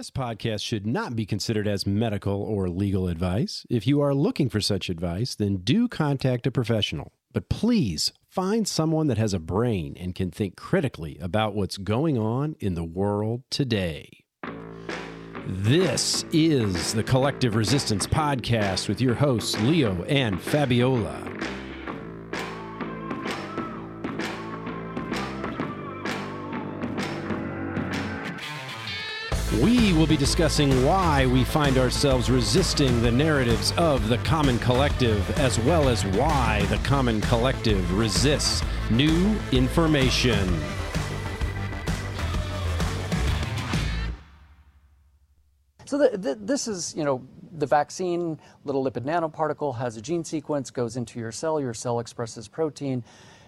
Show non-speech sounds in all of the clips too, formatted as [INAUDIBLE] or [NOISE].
This podcast should not be considered as medical or legal advice. If you are looking for such advice, then do contact a professional. But please find someone that has a brain and can think critically about what's going on in the world today. This is the Collective Resistance Podcast with your hosts, Leo and Fabiola. We will be discussing why we find ourselves resisting the narratives of the common collective, as well as why the common collective resists new information. So the, the, this is, you know, the vaccine, little lipid nanoparticle has a gene sequence, goes into your cell, your cell expresses protein,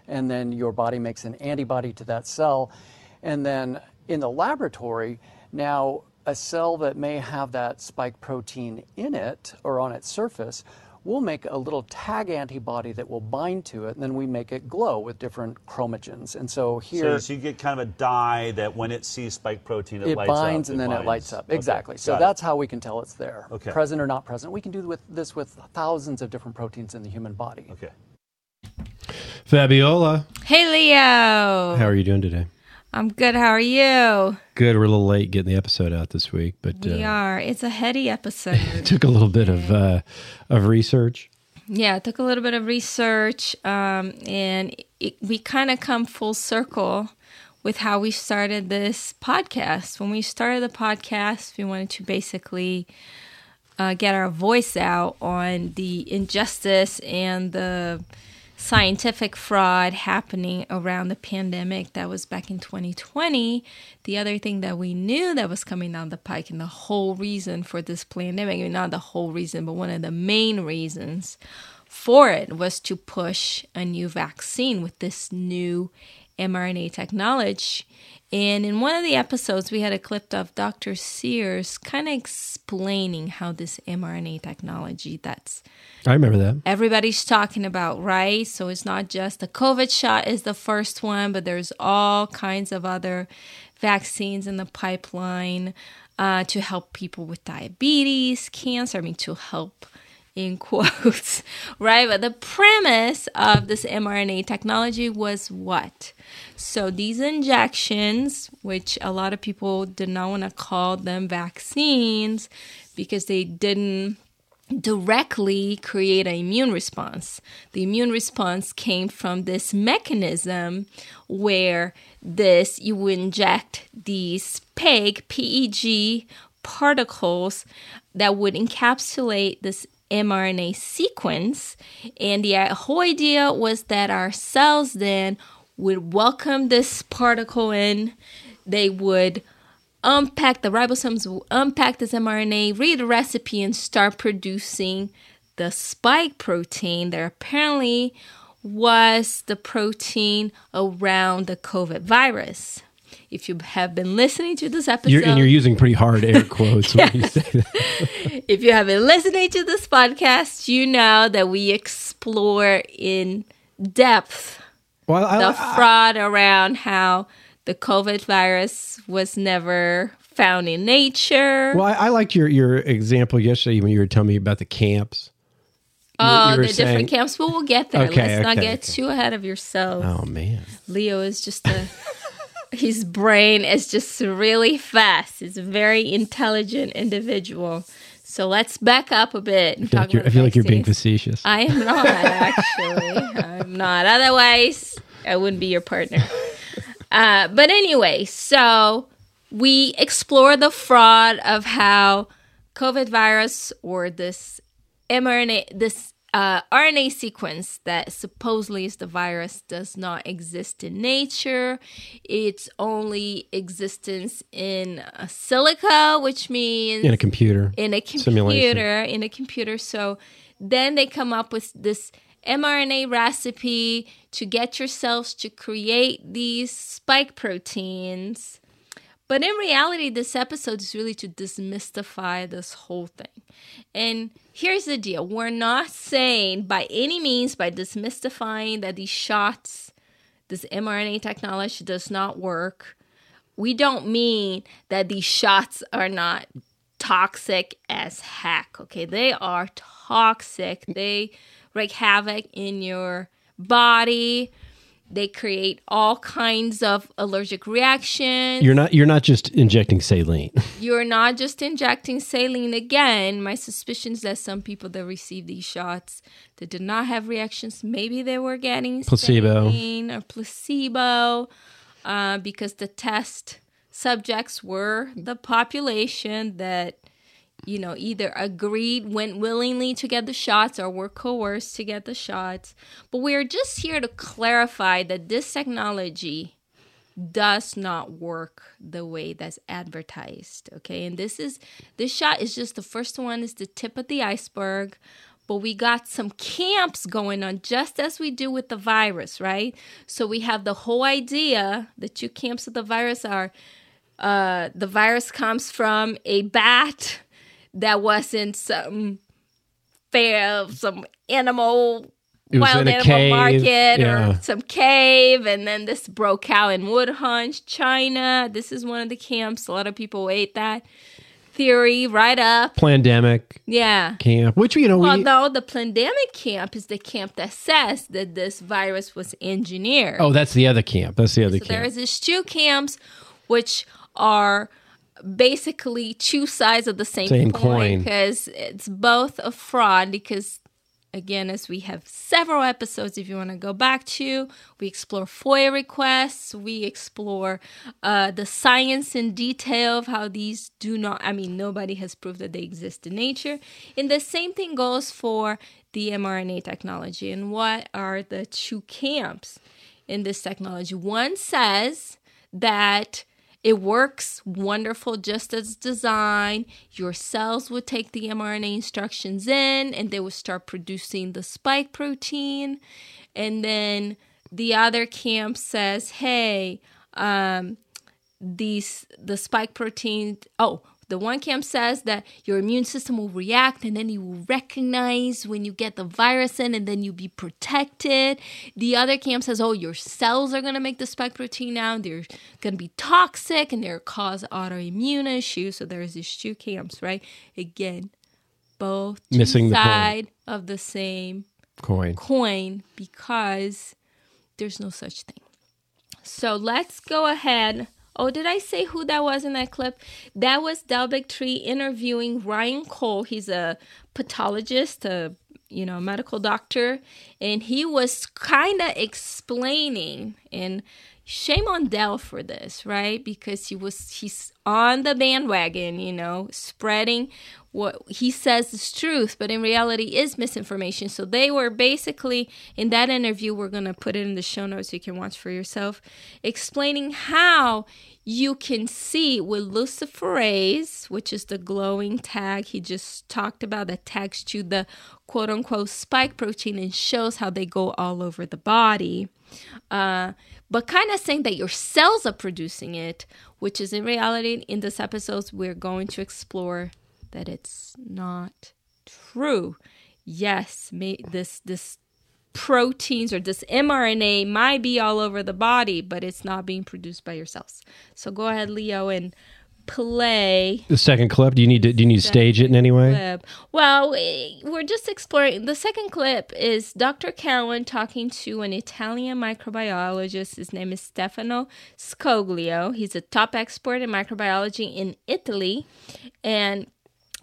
and then your body makes an antibody to that cell. And then in the laboratory, now a cell that may have that spike protein in it or on its surface we'll make a little tag antibody that will bind to it, and then we make it glow with different chromogens. And so here, So, so you get kind of a dye that when it sees spike protein, it, it lights binds up. and then binds. it lights up. Okay, Exactly. So got it. that's how we can tell it's there, Okay. present or not present. We can do with this with thousands of different proteins in the human body. okay. Fabiola, Hey Leo. how are you doing today? I'm good. How are you? Good. We're a little late getting the episode out this week, but We uh, are. It's a heady episode. [LAUGHS] it took a little bit of uh, of research. yeah, it took a little bit of research, um, and it, we kind of come full circle with how we started this podcast. When we started the podcast, we wanted to basically uh, get our voice out on the injustice and the scientific fraud happening around the pandemic that was back in 2020 the other thing that we knew that was coming down the pike and the whole reason for this pandemic I mean, not the whole reason but one of the main reasons for it was to push a new vaccine with this new mRNA technology. And in one of the episodes, we had a clip of Dr. Sears kind of explaining how this mRNA technology that's I remember that. everybody's talking about, right? So it's not just the COVID shot is the first one, but there's all kinds of other vaccines in the pipeline uh, to help people with diabetes, cancer. I mean, to help in quotes, [LAUGHS] right? But the premise of this mRNA technology was what? So these injections, which a lot of people did not want to call them vaccines because they didn't directly create an immune response. The immune response came from this mechanism where this you would inject these PEG PEG particles that would encapsulate this mRNA sequence and the whole idea was that our cells then would welcome this particle in they would unpack the ribosomes unpack this mRNA, read the recipe, and start producing the spike protein that apparently was the protein around the COVID virus. If you have been listening to this episode, You're, and you're using pretty hard air quotes when you [LAUGHS] say that. if you have been listening to this podcast, you know that we explore in depth Well, I, the I- fraud around how the COVID virus was never found in nature. well, I, I liked your your example yesterday when you were telling me about the camps. Oh, the were different camps. But we'll get there. Okay, Let's not get okay. too ahead of yourself. Oh man, Leo is just a. [LAUGHS] his brain is just really fast. He's a very intelligent individual. So let's back up a bit. And I feel talk like you're, I feel like you're being facetious. I am not actually. I'm not. Otherwise, I wouldn't be your partner. Uh, but anyway, so we explore the fraud of how COVID virus or this mRNA, this uh, RNA sequence that supposedly is the virus does not exist in nature. Its only existence in a silica, which means in a computer. in a Simulation. computer in a computer so then they come up with this mRNA recipe to get yourselves to create these spike proteins but in reality this episode is really to demystify this whole thing and here's the deal we're not saying by any means by demystifying that these shots this mRNA technology does not work we don't mean that these shots are not toxic as heck. Okay, they are toxic. They wreak havoc in your body. They create all kinds of allergic reactions. You're not you're not just injecting saline. [LAUGHS] You're not just injecting saline again. My suspicion is that some people that receive these shots that did not have reactions, maybe they were getting Placebo. saline or placebo, uh, because the test subjects were the population that you know either agreed went willingly to get the shots or were coerced to get the shots. But we're just here to clarify that this technology does not work the way that's advertised okay? And this is this shot is just the first one is the tip of the iceberg but we got some camps going on just as we do with the virus right? So we have the whole idea the two camps of the virus are uh, the virus comes from a bat that wasn't some fair some animal wild in a animal cave, market yeah. or some cave and then this broke out in Wuhan china this is one of the camps a lot of people ate that theory right up Pandemic yeah camp, which you know we although the pandemic camp is the camp that says that this virus was engineered Oh, that's the other camp. That's the other so camp. there is these two camps which are basically two sides of the same, Same coin because it's both a fraud because again as we have several episodes if you want to go back to we explore foia requests we explore uh, the science in detail of how these do not i mean nobody has proved that they exist in nature. And the same thing goes for the mrna technology and what are the two camps in this technology. One says that it works wonderful just as designed. Your cells would take the mRNA instructions in and they would start producing the spike protein. And then the other camp says, hey, um, these the spike protein oh the one camp says that your immune system will react and then you will recognize when you get the virus in and then you'll be protected. The other camp says, oh, your cells are going to make the spike protein now. They're going to be toxic and they're cause autoimmune issues. So there's these two camps, right? Again, both Missing the point. side of the same coin. coin because there's no such thing. So let's go ahead. Oh, did I say who that was in that clip? That was Del Bigtree interviewing Ryan Cole. He's a pathologist, a you know medical doctor, and he was kind of explaining and shame on Del for this, right? Because he was he's on the bandwagon, you know, spreading what he says is truth, but in reality is misinformation. So they were basically in that interview, we're gonna put it in the show notes so you can watch for yourself, explaining how you can see with luciferase, which is the glowing tag he just talked about that tags to the quote unquote spike protein and shows how they go all over the body. Uh, but kind of saying that your cells are producing it, which is in reality, in this episode, we're going to explore that it's not true. Yes, may, this this proteins or this mRNA might be all over the body, but it's not being produced by yourselves. So go ahead, Leo, and play The second clip. Do you need to do you need to stage it in any way? clip. Well, eh, we're just exploring. The second clip is Dr. Cowan talking to an Italian microbiologist. His name is Stefano Scoglio. He's a top expert in microbiology in Italy and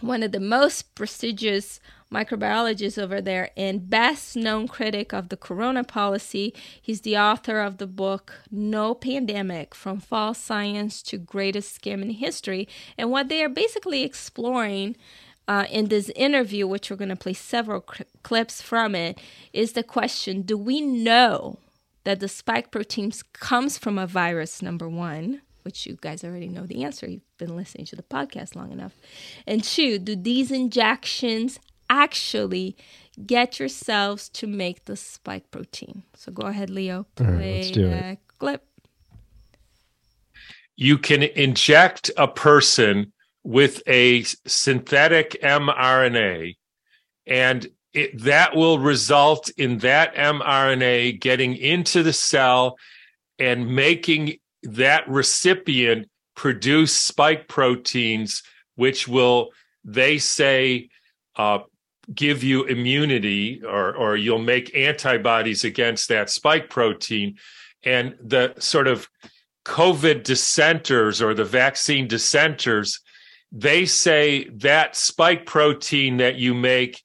one of the most prestigious microbiologists over there and best known critic of the corona policy. He's the author of the book No Pandemic From False Science to Greatest Scam in History. And what they are basically exploring uh, in this interview, which we're going to play several cl- clips from it, is the question Do we know that the spike proteins comes from a virus, number one? Which you guys already know the answer. You've been listening to the podcast long enough. And two, do these injections actually get yourselves to make the spike protein? So go ahead, Leo. Play right, let's do it. clip. you can inject a person with a synthetic mRNA, and it, that will result in that mRNA getting into the cell and making that recipient produce spike proteins, which will, they say, uh, give you immunity or, or you'll make antibodies against that spike protein. And the sort of COVID dissenters or the vaccine dissenters, they say that spike protein that you make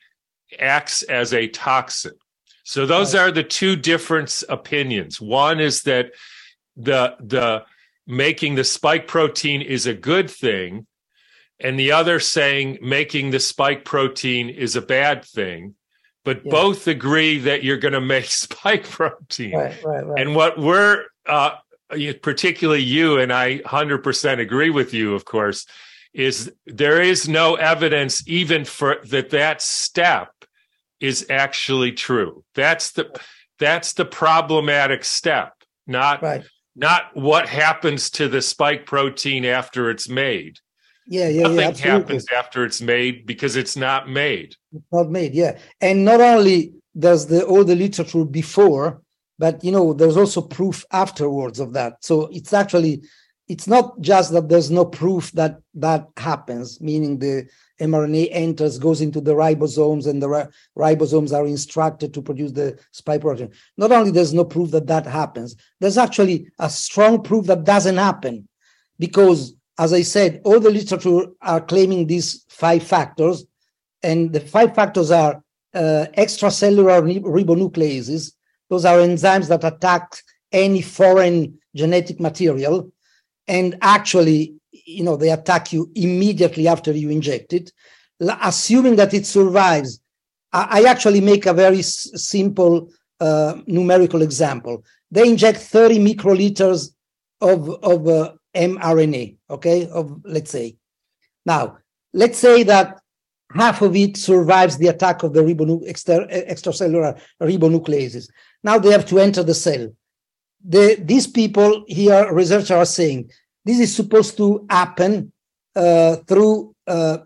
acts as a toxin. So those are the two different opinions. One is that the the making the spike protein is a good thing, and the other saying making the spike protein is a bad thing. But Yeah. both agree that you're going to make [LAUGHS] spike protein. Right, right, right. And what we're, uh, particularly you, and I 100% agree with you, of course, is there is no evidence even for that that step is actually true. That's the that's the problematic step, not right. Not what happens to the spike protein after it's made. Yeah, yeah, Nothing yeah. Absolutely. happens after it's made because it's not made. not made yeah and not only does the all the literature before but you know there's also proof afterwards of that so it's actually it's not just that there's no proof that that happens meaning the mrna enters goes into the ribosomes and the ri- ribosomes are instructed to produce the spike protein. Not only there's no proof that that happens there's actually a strong proof that doesn't happen. Because as i said all the literature are claiming these five factors and the five factors are uh, extracellular ribonucleases. Those are enzymes that attack any foreign genetic material, and actually, you know, they attack you immediately after you inject it. Assuming that it survives, I, actually make a very s- simple uh, numerical example. They inject 30 microliters of of uh, mRNA, okay, of let's say. Now, let's say that half of it survives the attack of the ribonu- exter- extracellular ribonucleases. Now they have to enter the cell. The, these people here, researchers are saying, this is supposed to happen uh, through uh,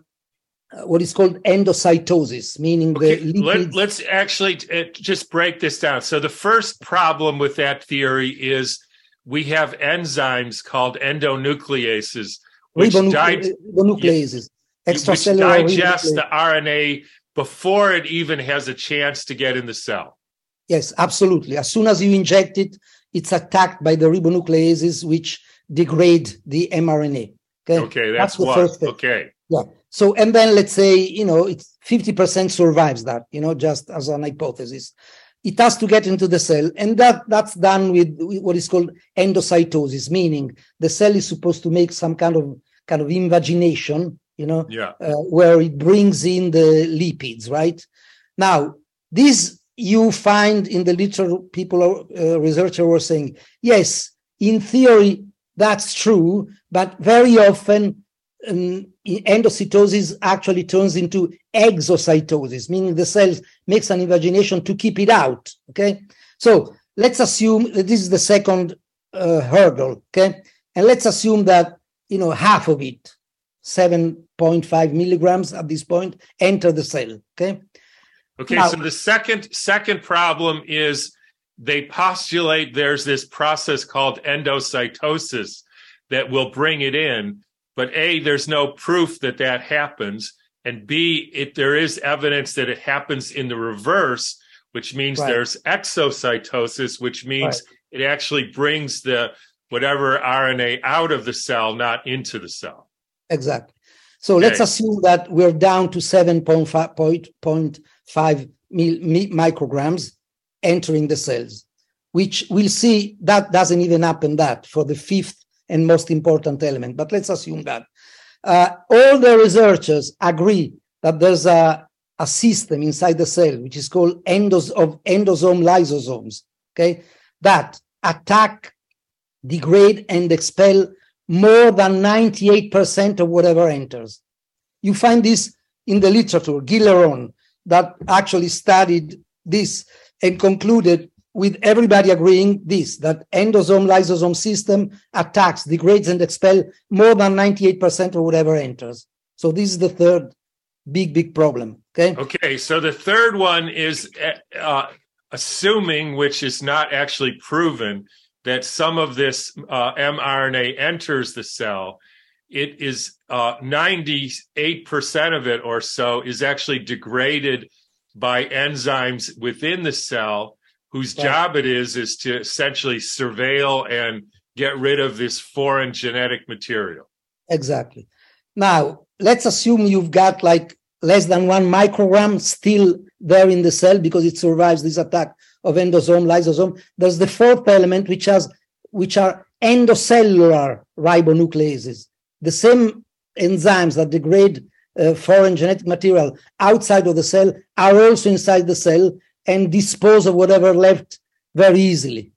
what is called endocytosis, meaning Okay, the let, let's actually uh, just break this down. So the first problem with that theory is we have enzymes called endonucleases, which, ribonucle- di- ribonucleases, which digest ribonucleases. the RNA before it even has a chance to get in the cell. Yes, absolutely. As soon as you inject it, it's attacked by the ribonucleases, which degrade the mRNA. Okay, Okay, that's, the one. first step. Okay. Yeah. So, and then let's say, you know, it's 50% survives that, you know, just as an hypothesis. It has to get into the cell, and that that's done with with what is called endocytosis, meaning the cell is supposed to make some kind of kind of invagination, you know, Yeah. uh, where it brings in the lipids, right? Now, this you find in the literature, people, uh, researchers were saying, yes, in theory, that's true, but very often um, endocytosis actually turns into exocytosis, meaning the cells makes an invagination to keep it out. Okay, so let's assume that this is the second uh, hurdle. Okay, and let's assume that you know half of it, seven point five milligrams at this point, enter the cell. Okay, Okay. Now- so the second second problem is they postulate there's this process called endocytosis that will bring it in, but a there's no proof that that happens, and b if there is evidence that it happens in the reverse, which means Right. there's exocytosis, which means it actually brings the whatever RNA out of the cell, not into the cell. exactly. So let's assume that we're down to 7.5 mil, mi- micrograms entering the cells, which we'll see that doesn't even happen that for the fifth and most important element. But let's assume that. Uh, all the researchers agree that there's a, a system inside the cell, which is called endos of endosome lysosomes, okay, that attack, degrade, and expel more than 98% of whatever enters. You find this in the literature, Gilleron, that actually studied this and concluded with everybody agreeing this that endosome lysosome system attacks, degrades, and expel more than 98% of whatever enters. So this is the third big, big problem. Okay. Okay, so the third one is uh, uh, assuming, which is not actually proven, that some of this uh, mRNA enters the cell, it is uh, 98% of it or so is actually degraded by enzymes within the cell whose right. job it is is to essentially surveil and get rid of this foreign genetic material. Exactly. Now, let's assume you've got like less than one microgram still there in the cell because it survives this attack of endosome, lysosome. There's the fourth element, which has which are endocellular ribonucleases, the same enzymes that degrade uh, foreign genetic material outside of the cell are also inside the cell and dispose of whatever left very easily.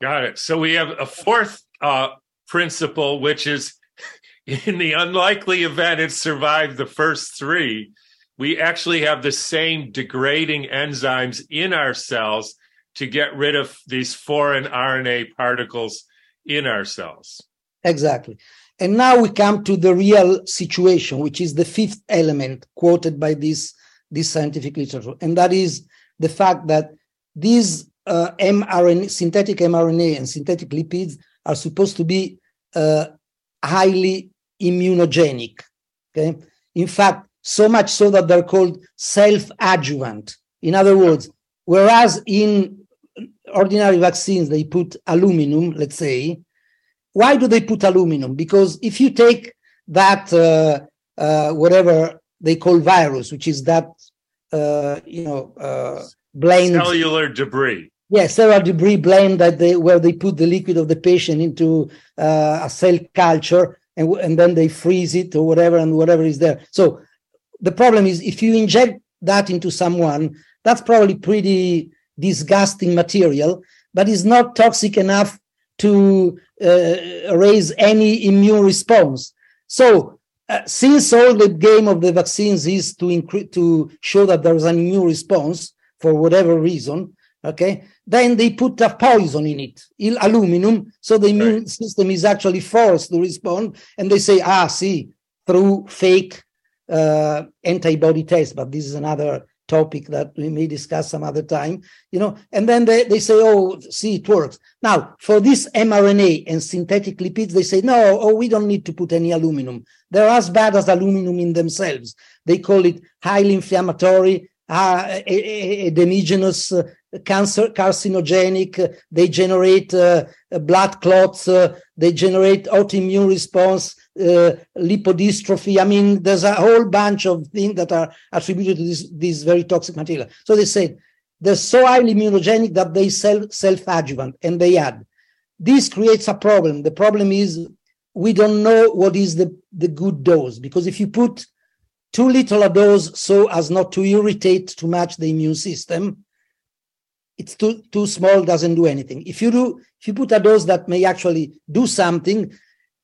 Got it. So we have a fourth uh, principle, which is [LAUGHS] in the unlikely event it survived the first three, we actually have the same degrading enzymes in our cells to get rid of these foreign RNA particles in our cells. Exactly. And now we come to the real situation, which is the fifth element quoted by this, this scientific literature, and that is the fact that these uh, mRNA, synthetic mRNA and synthetic lipids are supposed to be uh, highly immunogenic. Okay, in fact, so much so that they're called self-adjuvant. In other words, whereas in ordinary vaccines they put aluminum, let's say, why do they put aluminum? Because if you take that uh, uh, whatever they call virus, which is that uh, you know uh, blend cellular debris. Yes, yeah, cellular debris blend that they where they put the liquid of the patient into uh, a cell culture and and then they freeze it or whatever and whatever is there. So the problem is if you inject that into someone, that's probably pretty disgusting material, but it's not toxic enough to uh, raise any immune response. So, uh, since all the game of the vaccines is to incre- to show that there is an immune response for whatever reason, okay, then they put a poison in it, aluminum, so the immune right. system is actually forced to respond, and they say, ah, see, through fake uh, antibody test, but this is another topic that we may discuss some other time, you know, and then they, they say, oh, see, it works. Now, for this mRNA and synthetic lipids, they say, no, oh, we don't need to put any aluminum. They're as bad as aluminum in themselves. They call it highly inflammatory, uh, demigenous, uh, cancer, carcinogenic. They generate uh, blood clots. Uh, they generate autoimmune response uh, lipodystrophy. I mean, there's a whole bunch of things that are attributed to this, this very toxic material. So they say they're so highly immunogenic that they self self-adjuvant and they add. This creates a problem. The problem is we don't know what is the, the good dose because if you put too little a dose so as not to irritate too much the immune system, it's too too small, doesn't do anything. If you do, if you put a dose that may actually do something,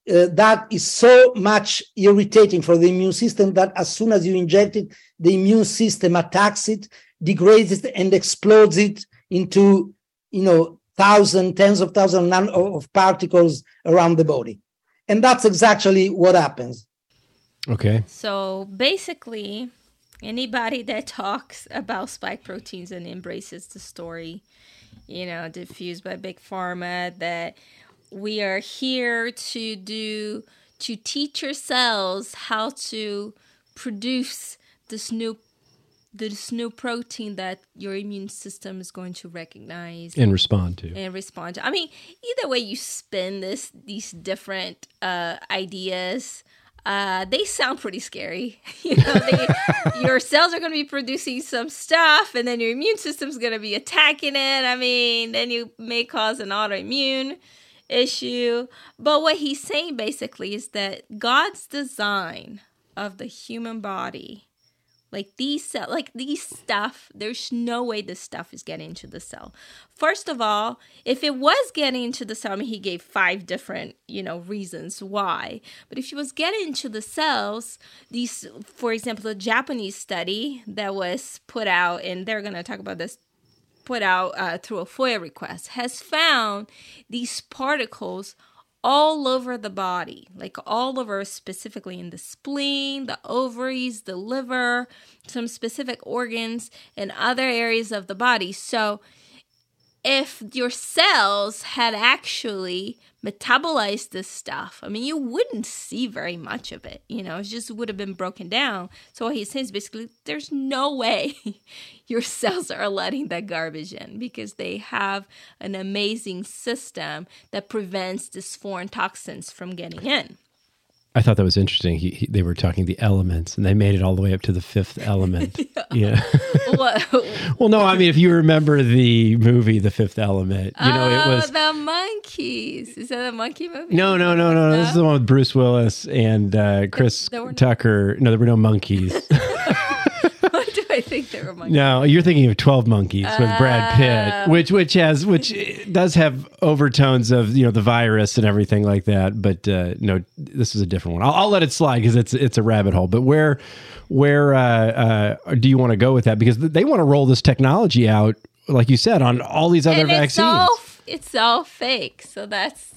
uh, that is so much irritating for the immune system that as soon as you inject it, the immune system attacks it, degrades it, and explodes it into, you know, thousands, tens of thousands of particles around the body. And that's exactly what happens. Okay. So basically, anybody that talks about spike proteins and embraces the story, you know, diffused by big pharma that we are here to do to teach your cells how to produce this new this new protein that your immune system is going to recognize and respond to and respond to i mean either way you spin this these different uh, ideas uh, they sound pretty scary. [LAUGHS] you know, they, [LAUGHS] your cells are going to be producing some stuff, and then your immune system's going to be attacking it. I mean, then you may cause an autoimmune issue. But what he's saying basically is that God's design of the human body, like these cell, like these stuff, there's no way this stuff is getting into the cell. First of all, if it was getting into the cell, I mean, he gave five different, you know, reasons why. But if it was getting into the cells, these, for example, the Japanese study that was put out, and they're going to talk about this put out uh, through a FOIA request has found these particles all over the body, like all over, specifically in the spleen, the ovaries, the liver, some specific organs, and other areas of the body. So, if your cells had actually metabolized this stuff, I mean, you wouldn't see very much of it. You know, it just would have been broken down. So what he's saying is basically, there's no [LAUGHS] way your cells are letting that garbage in because they have an amazing system that prevents these foreign toxins from getting in. I thought that was interesting. He, he, they were talking the elements, and they made it all the way up to the fifth [LAUGHS] element. yeah. [LAUGHS] [LAUGHS] Well, no, I mean, if you remember the movie, The Fifth Element, you know, oh, it was. the monkeys. Is that a monkey movie? No, no, no, no, no. This is the one with Bruce Willis and uh, Chris Tucker. No, there were no monkeys. I think they were monkeys? no, you're thinking of Twelve Monkeys with Brad Pitt, which which has which does have overtones of you know the virus and everything like that. But uh, no, this is a different one. I'll, I'll let it slide because it's it's a rabbit hole. But where where uh, uh, do you want to go with that? Because they want to roll this technology out, like you said, on all these other and it's vaccines. all it's all fake. So that's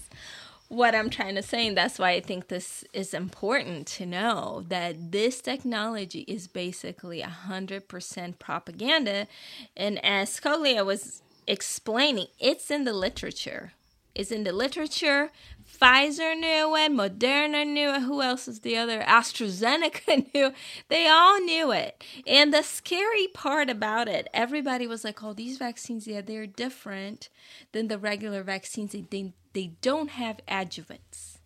what I'm trying to say. And that's why I think this is important to know that this technology is basically 100% propaganda. And as Scoglio was explaining, it's in the literature. It's in the literature. Pfizer knew it, Moderna knew it. Who else is the other? AstraZeneca [LAUGHS] knew. They all knew it. And the scary part about it, everybody was like, "Oh, these vaccines, yeah, they're different than the regular vaccines. They they, don't have adjuvants."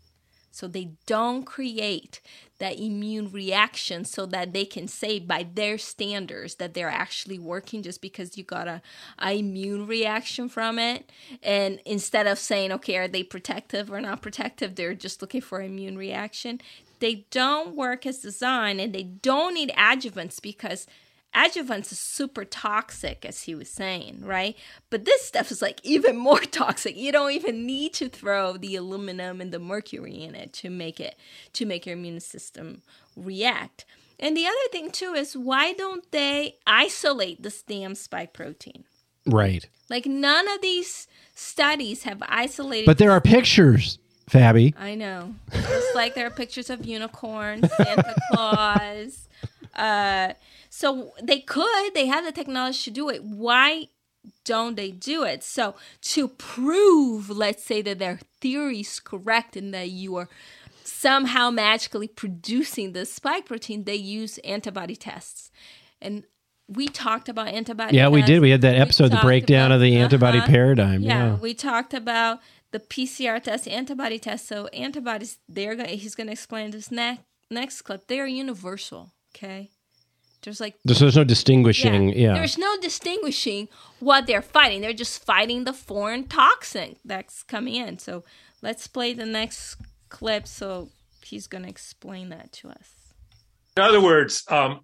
So they don't create that immune reaction so that they can say by their standards that they're actually working just because you got a, a immune reaction from it. And instead of saying, okay, are they protective or not protective, they're just looking for immune reaction. They don't work as designed and they don't need adjuvants because adjuvants is super toxic as he was saying right but this stuff is like even more [LAUGHS] toxic you don't even need to throw the aluminum and the mercury in it to make it to make your immune system react and the other thing too is why don't they isolate this damn spike protein right. like none of these studies have isolated But there are pictures, Fabi. I know. Just like there are pictures of unicorns, Santa [LAUGHS] Claus. Uh, so they could, they have the technology to do it. Why don't they do it? So to prove, let's say that their theory is correct and that you are somehow magically producing the spike protein, they use antibody tests. And we talked about antibody Yeah, we did. We had that episode, the breakdown about- of the antibody uh-huh. paradigm. Yeah, Yeah. we talked about the PCR test, antibody test. So antibodies, they're going. He's going to explain this next next clip. They are universal. Okay, there's like There's, there's no distinguishing. Yeah. there's no distinguishing what they're fighting. They're just fighting the foreign toxin that's coming in. So let's play the next clip. So he's going to explain that to us. In other words, um,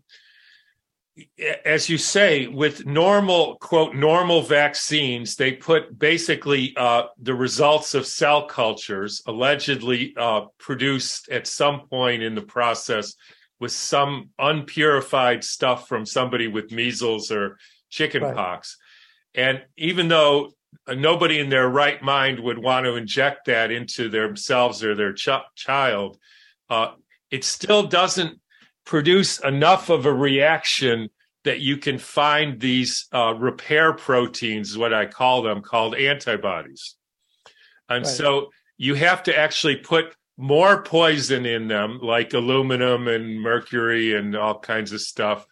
as you say, with normal quote normal vaccines, they put basically uh, the results of cell cultures allegedly uh, produced at some point in the process with some unpurified stuff from somebody with measles or chickenpox. And even though nobody in their right mind would want to inject that into themselves or their ch- child, uh, it still doesn't produce enough of a reaction that you can find these uh, repair proteins, is what I call them, called antibodies. And Right. so you have to actually put more poison in them, like aluminum and mercury and all kinds of stuff,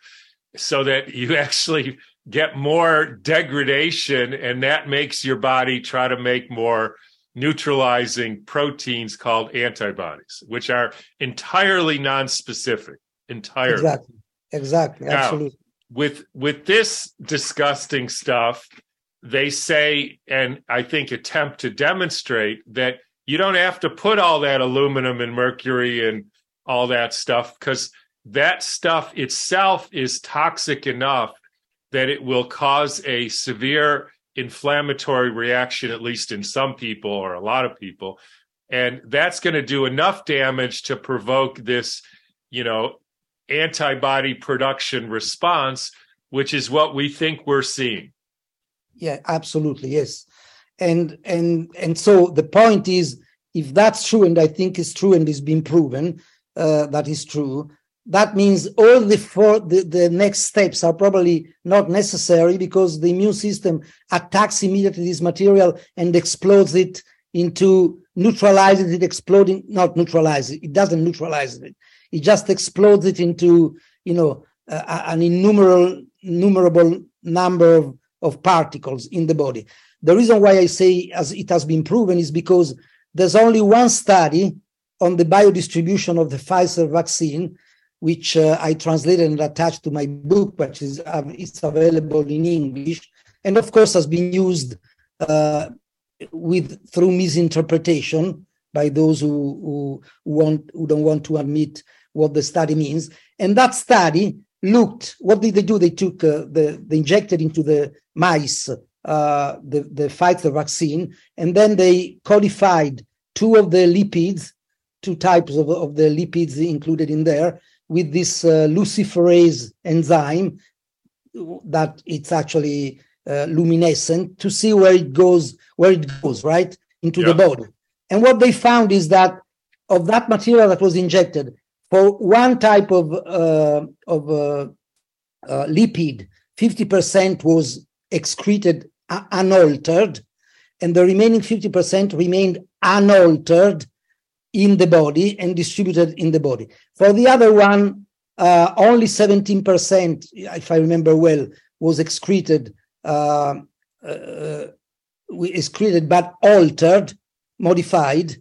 so that you [LAUGHS] actually get more degradation, and that makes your body try to make more neutralizing proteins called antibodies, which are entirely non-specific. Entirely Exactly. Exactly. Now, Absolutely. with with this disgusting stuff, they say, and I think attempt to demonstrate that you don't have to put all that aluminum and mercury and all that stuff because that stuff itself is toxic enough that it will cause a severe inflammatory reaction, at least in some people or a lot of people. And that's going to do enough damage to provoke this, you know, antibody production response, which is what we think we're seeing. Yeah, absolutely. Yes. And and and so the point is if that's true, and I think is true and is being proven uh, that is true, that means all the, four, the, the next steps are probably not necessary because the immune system attacks immediately this material and explodes it into neutralizes it exploding not neutralize it it doesn't neutralize it. It just explodes it into you know uh, an innumerable innumerable number of, of particles in the body the reason why i say as it has been proven is because there's only one study on the biodistribution of the pfizer vaccine which uh, I translated and attached to my book, which is uh, it's available in English, and of course has been used uh, with through misinterpretation by those who, who want who don't want to admit what the study means. And that study looked. What did they do? They took uh, the they injected into the mice uh, the fight the Pfizer vaccine, and then they codified two of the lipids, two types of, of the lipids included in there, with this uh, luciferase enzyme that it's actually uh, luminescent to see where it goes where it goes right into the body. And what they found is that of that material that was injected for one type of uh, of uh, uh, lipid 50% was excreted unaltered and the remaining 50% remained unaltered in the body and distributed in the body. For the other one, uh, only 17%, if I remember well, was excreted, uh, uh, excreted but altered, modified,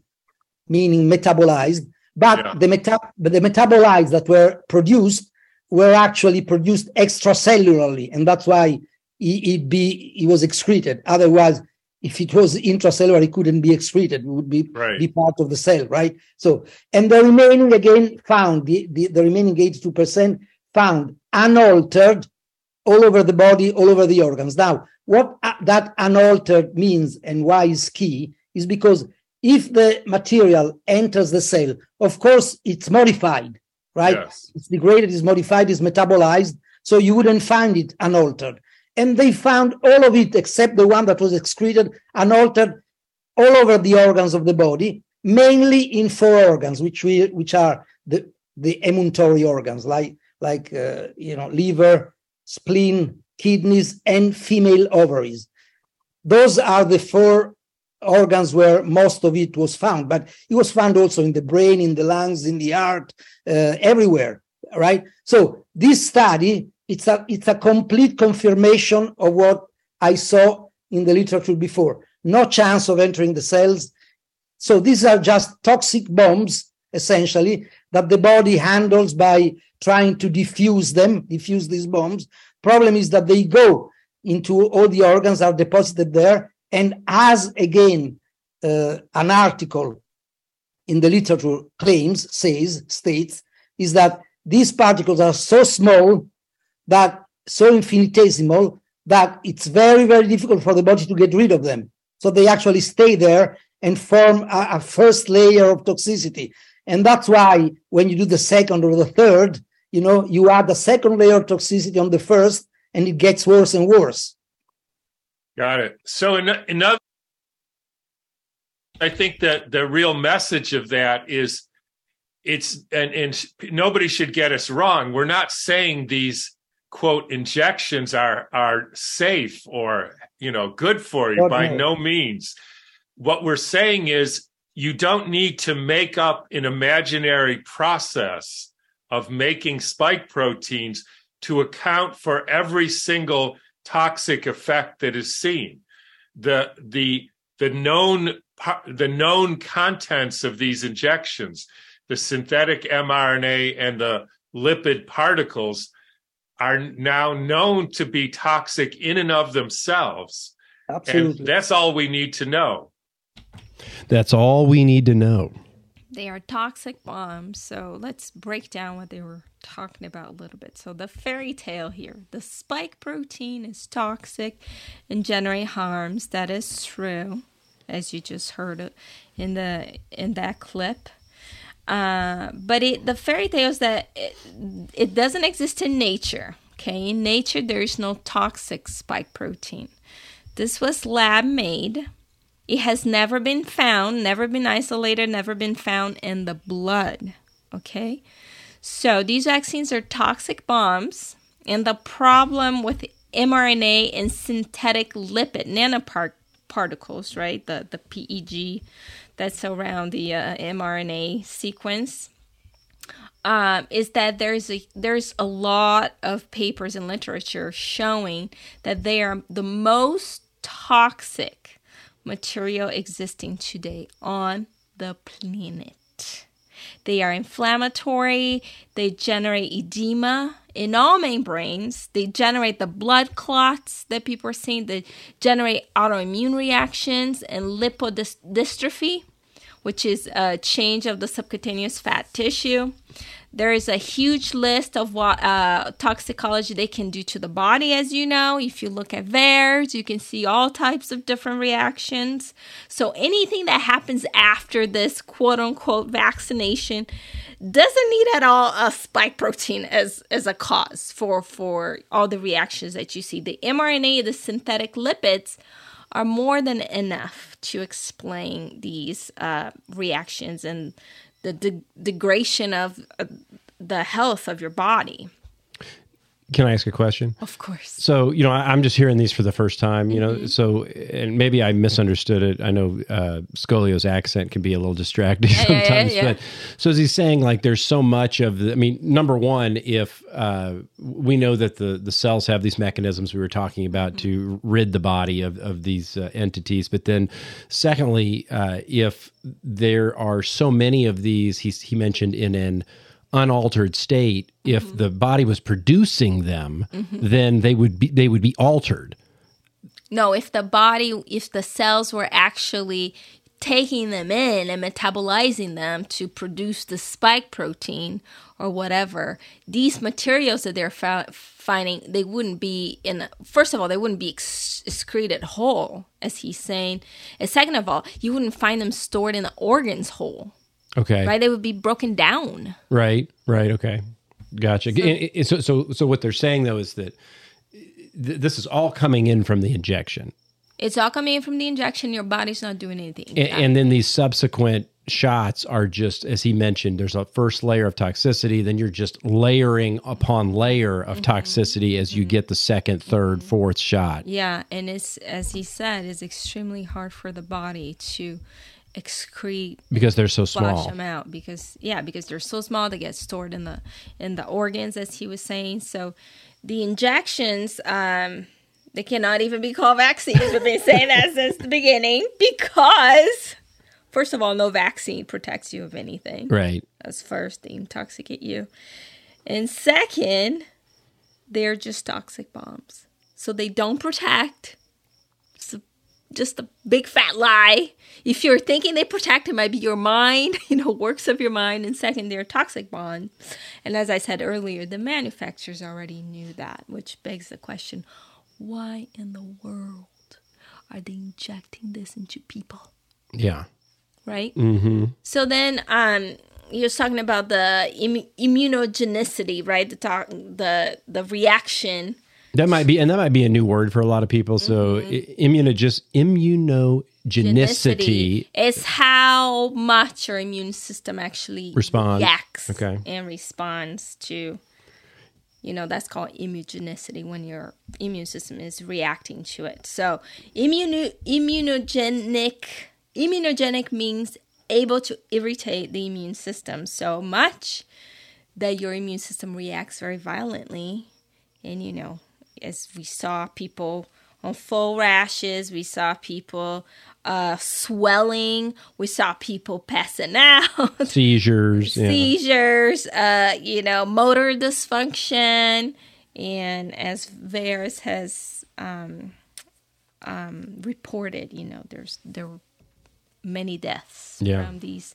meaning metabolized. But yeah. the meta- but the metabolites that were produced were actually produced extracellularly, and that's why it, be it was excreted. Otherwise, if it was intracellular, it couldn't be excreted. It would be, right. be part of the cell, right? So, and the remaining again found, the, the, the remaining 82% found unaltered all over the body, all over the organs. Now, what uh, that unaltered means and why is key is because if the material enters the cell, of course, it's modified, right? Yes. It's degraded, it's modified, it's metabolized. So you wouldn't find it unaltered and they found all of it except the one that was excreted and altered all over the organs of the body, mainly in four organs, which we which are the the emunctory organs, like like uh, you know liver, spleen, kidneys, and female ovaries. Those are the four organs where most of it was found, but it was found also in the brain, in the lungs, in the heart, uh, everywhere. Right. So this study it's a it's a complete confirmation of what I saw in the literature before. No chance of entering the cells. So these are just toxic bombs, essentially, that the body handles by trying to diffuse them, diffuse these bombs. Problem is that they go into all the organs are deposited there. And as again, uh, an article in the literature claims, says, states, is that these particles are so small that so infinitesimal that it's very, very difficult for the body to get rid of them. So they actually stay there and form a, a first layer of toxicity. And that's why when you do the second or the third, you know, you add the second layer of toxicity on the first, and it gets worse and worse. Got it. So another, I think that the real message of that is, it's and and nobody should get us wrong. We're not saying these quote injections are are safe or you know good for you okay. by no means what we're saying is you don't need to make up an imaginary process of making spike proteins to account for every single toxic effect that is seen the the the known the known contents of these injections the synthetic mRNA and the lipid particles are now known to be toxic in and of themselves. Absolutely. And that's all we need to know. That's all we need to know. They are toxic bombs. So let's break down what they were talking about a little bit. So the fairy tale here the spike protein is toxic and generate harms. That is true, as you just heard in the in that clip. Uh, but it, the fairy tale is that it, it doesn't exist in nature. Okay, in nature there is no toxic spike protein. This was lab made. It has never been found, never been isolated, never been found in the blood. Okay, So these vaccines are toxic bombs, and the problem with mRNA and synthetic lipid nanoparticles, right? The the PEG that's around the uh, mRNA sequence. Um, is that there's a there's a lot of papers and literature showing that they are the most toxic material existing today on the planet. They are inflammatory, they generate edema in all membranes, they generate the blood clots that people are seeing, they generate autoimmune reactions and lipodystrophy, which is a change of the subcutaneous fat tissue. There is a huge list of what uh, toxicology they can do to the body, as you know. If you look at VAERS, you can see all types of different reactions. So anything that happens after this quote unquote vaccination doesn't need at all a spike protein as, as a cause for, for all the reactions that you see. The mRNA, the synthetic lipids, are more than enough to explain these uh, reactions and the de- degradation of uh, the health of your body. Can I ask a question? Of course. So, you know, I, am just hearing these for the first time, you mm-hmm. know, so, and maybe I misunderstood it. I know uh, Scoglio's accent can be a little distracting [LAUGHS] yeah, sometimes, yeah, yeah, but so is he saying like there's so much of the, I mean, number one, if uh, we know that the, the cells have these mechanisms we were talking about mm-hmm. to rid the body of, of these uh, entities, but then secondly, uh, if there are so many of these, he, he mentioned in an, unaltered state if mm-hmm. the body was producing them mm-hmm. then they would be they would be altered no if the body if the cells were actually taking them in and metabolizing them to produce the spike protein or whatever these materials that they're finding they wouldn't be in first of all they wouldn't be ex- excreted whole as he's saying and second of all you wouldn't find them stored in the organs whole Okay. Right? They would be broken down. Right. Right. Okay. Gotcha. So, so, so, so what they're saying though is that th- this is all coming in from the injection. It's all coming in from the injection. Your body's not doing anything. And, and then these subsequent shots are just, as he mentioned, there's a first layer of toxicity. Then you're just layering upon layer of mm-hmm. toxicity as you mm-hmm. get the second, third, mm-hmm. fourth shot. Yeah. And it's, as he said, it's extremely hard for the body to excrete because they're so small. them out because yeah, because they're so small. They get stored in the in the organs, as he was saying. So the injections, um, they cannot even be called vaccines. We've been saying that since the beginning because. First of all, no vaccine protects you of anything. Right. That's first, they intoxicate you. And second, they're just toxic bombs. So they don't protect just a big fat lie. If you're thinking they protect, it might be your mind, [LAUGHS] you know, works of your mind, and second, they're toxic bonds. And as I said earlier, the manufacturers already knew that, which begs the question why in the world are they injecting this into people? Yeah. Right? Mm-hmm. So then, um, you're talking about the Im- immunogenicity, right? The talk, the the reaction that might be, and that might be a new word for a lot of people. So, mm-hmm. immunogis, immunogenicity is how much your immune system actually responds, reacts, okay. and responds to. You know that's called immunogenicity when your immune system is reacting to it. So, immuno, immunogenic immunogenic means able to irritate the immune system so much that your immune system reacts very violently and you know as we saw people on full rashes, we saw people uh, swelling, we saw people passing out, seizures, [LAUGHS] seizures, yeah. uh, you know, motor dysfunction, and as VAERS has um, um, reported, you know, there's there were many deaths yeah. from these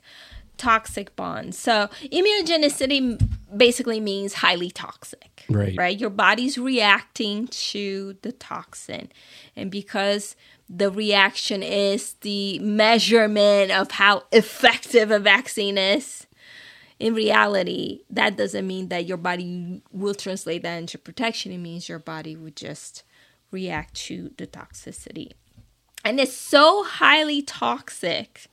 toxic bonds. So immunogenicity basically means highly toxic. Right. Right. Your body's reacting to the toxin. And because the reaction is the measurement of how effective a vaccine is, in reality, that doesn't mean that your body will translate that into protection. It means your body would just react to the toxicity. And it's so highly toxic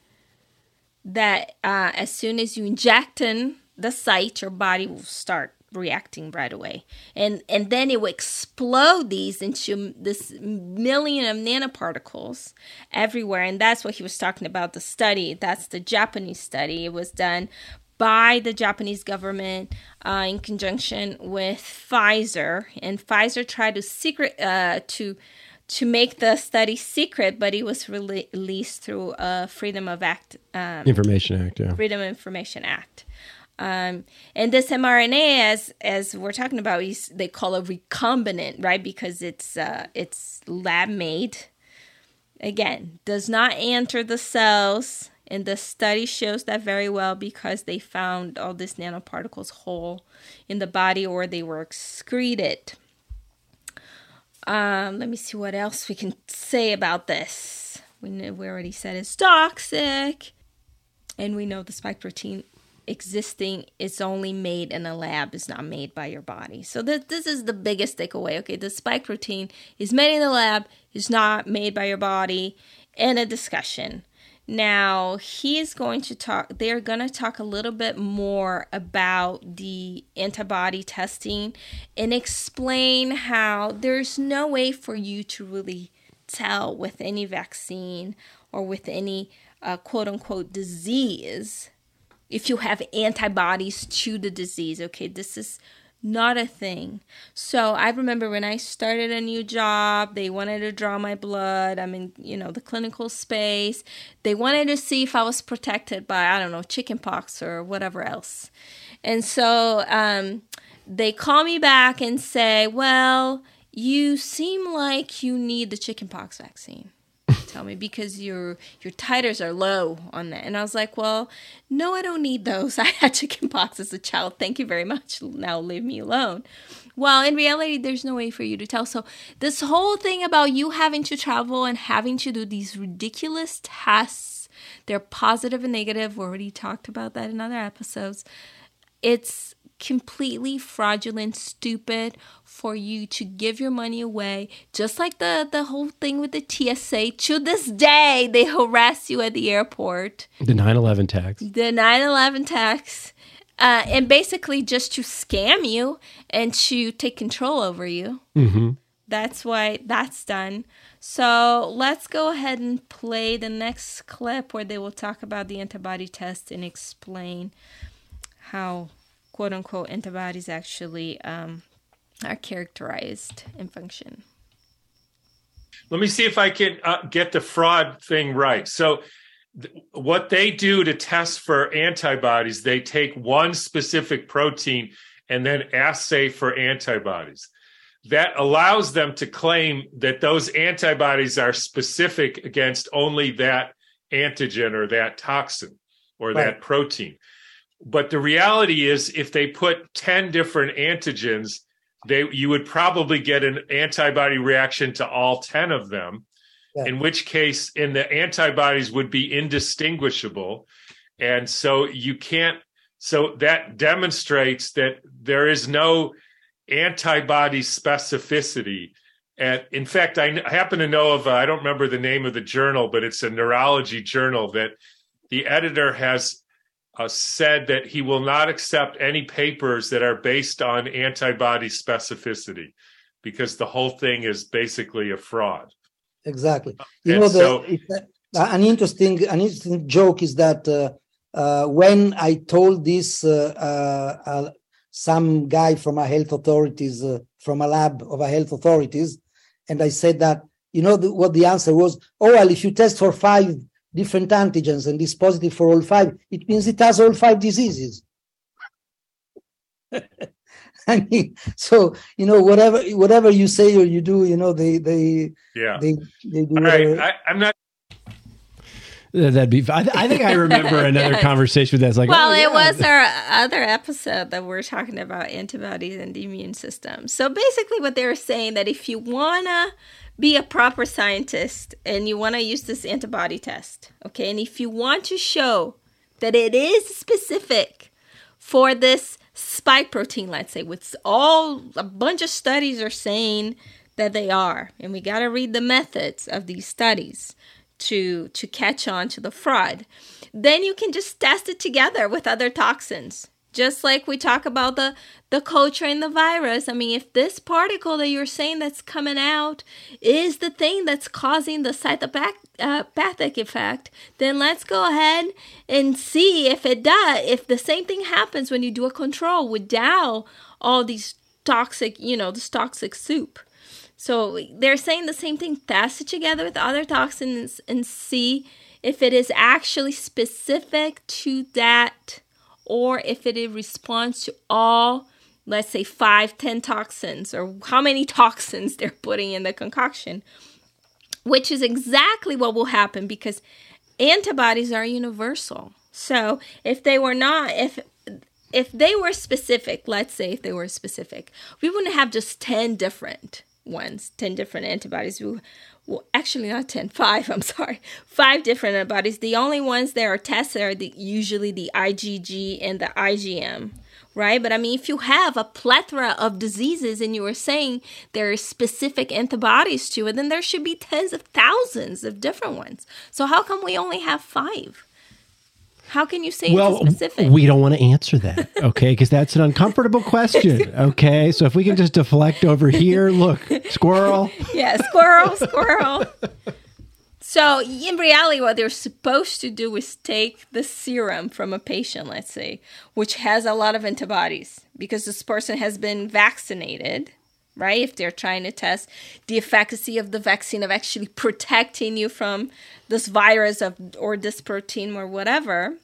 that uh, as soon as you inject in the site, your body will start reacting right away. And and then it will explode these into this million of nanoparticles everywhere. And that's what he was talking about the study. That's the japanese study. It was done by the japanese government uh, in conjunction with pfizer. And pfizer tried to secret uh, to to make the study secret, but it was released through a Freedom of Act um, Information Act, yeah. Freedom of Information Act. Um, and this mRNA, as as we're talking about, is they call it recombinant, right? Because it's uh, it's lab made. Again, does not enter the cells, and the study shows that very well because they found all these nanoparticles whole in the body, or they were excreted. Um, let me see what else we can say about this. We know, we already said it's toxic, and we know the spike protein existing is only made in a lab it's not made by your body. So th- this is the biggest takeaway. Okay the spike protein is made in the lab is not made by your body. In a discussion now he is going to talk they're going to talk a little bit more about the antibody testing and explain how there's no way for you to really tell with any vaccine or with any uh, quote unquote disease if you have antibodies to the disease. Okay, this is not a thing. So I remember when I started a new job, they wanted to draw my blood. I'm in, you know, the clinical space. They wanted to see if I was protected by, I don't know, chickenpox or whatever else. And so um, they call me back and say, well, you seem like you need the chickenpox vaccine tell me because your your titers are low on that. And i was like well no i don't need those. [LAUGHS] I had chickenpox as a child. Thank you very much. Now leave me alone. Well in reality there's no way for you to tell. So this whole thing about you having to travel and having to do these ridiculous tests they're positive and negative. We already talked about that in other episodes. It's completely fraudulent, stupid for you to give your money away. Just like the, the whole thing with the TSA. To this day, they harass you at the airport. The 9 11 tax. The 9 11 tax. Uh, and basically just to scam you and to take control over you. Mm-hmm. That's why that's done. So let's go ahead and play the next clip where they will talk about the antibody test and explain how quote unquote antibodies actually um, are characterized and function. Let me see if I can uh, get the fraud thing right. So, th- what they do to test for antibodies, they take one specific protein and then assay for antibodies. That allows them to claim that those antibodies are specific against only that antigen or that toxin or right. that protein. But the reality is, if they put 10 different antigens, they you would probably get an antibody reaction to all 10 of them. Yeah. In which case, and the antibodies would be indistinguishable. And so you can't, so that demonstrates that there is no antibody specificity. And in fact, I happen to know of, I don't remember the name of the journal, but it's a neurology journal that the editor has uh, said that he will not accept any papers that are based on antibody specificity because the whole thing is basically a fraud. Exactly. You and know, the, so, an interesting an interesting joke is that uh, uh, when I told this uh, uh, uh, some guy from a health authorities from a lab of a health authorities, and I said that you know the, what the answer was. Oh well, if you test for five different antigens and is positive for all five, it means it has all five diseases. [LAUGHS] I mean, so you know, whatever whatever you say or you do, you know, they they yeah they they do. All right, I, I'm not That'd be. I, I, think I remember [LAUGHS] another conversation with that. Like, well, oh, yeah. it was our other episode that we're talking about antibodies and the immune system. So basically, what they were saying that if you wanna be a proper scientist and you want to use this antibody test, okay? And if you want to show that it is specific for this spike protein, let's say, which all a bunch of studies are saying that they are, and we got to read the methods of these studies to to catch on to the fraud. Then you can just test it together with other toxins Just like we talk about the the culture and the virus. I mean, if this particle that you're saying that's coming out is the thing that's causing the cytopathic uh, effect, then let's go ahead and see if it does. If the same thing happens when you do a control without all these toxic, you know, this toxic soup. So they're saying the same thing. Test it together with other toxins and see if it is actually specific to that or if it responds to all let's say five, ten toxins or how many [LAUGHS] toxins they're putting in the concoction which is exactly what will happen because antibodies are universal. So if they were not if if they were specific let's say if they were specific we wouldn't have just 10 different ones 10 different antibodies. We well, actually not 10, [LAUGHS] 5, I'm sorry, five different antibodies. The only ones that are tested are the, usually the IgG and the IgM, right? But I mean, if you have a plethora of diseases and you were saying there are specific antibodies to it, then there should be tens of thousands of different ones. So how come we only have five? How can you say well, specific? We don't want to answer that, okay? Because that's an uncomfortable question, [LAUGHS] okay? So if we can just deflect over here, look, squirrel. [LAUGHS] yeah, squirrel, squirrel. So in reality, what they're supposed to do is take the serum from a patient, let's say, which has a lot of antibodies, because this person has been vaccinated, right? If they're trying to test the efficacy of the vaccine of actually protecting you from this virus of or this protein or whatever.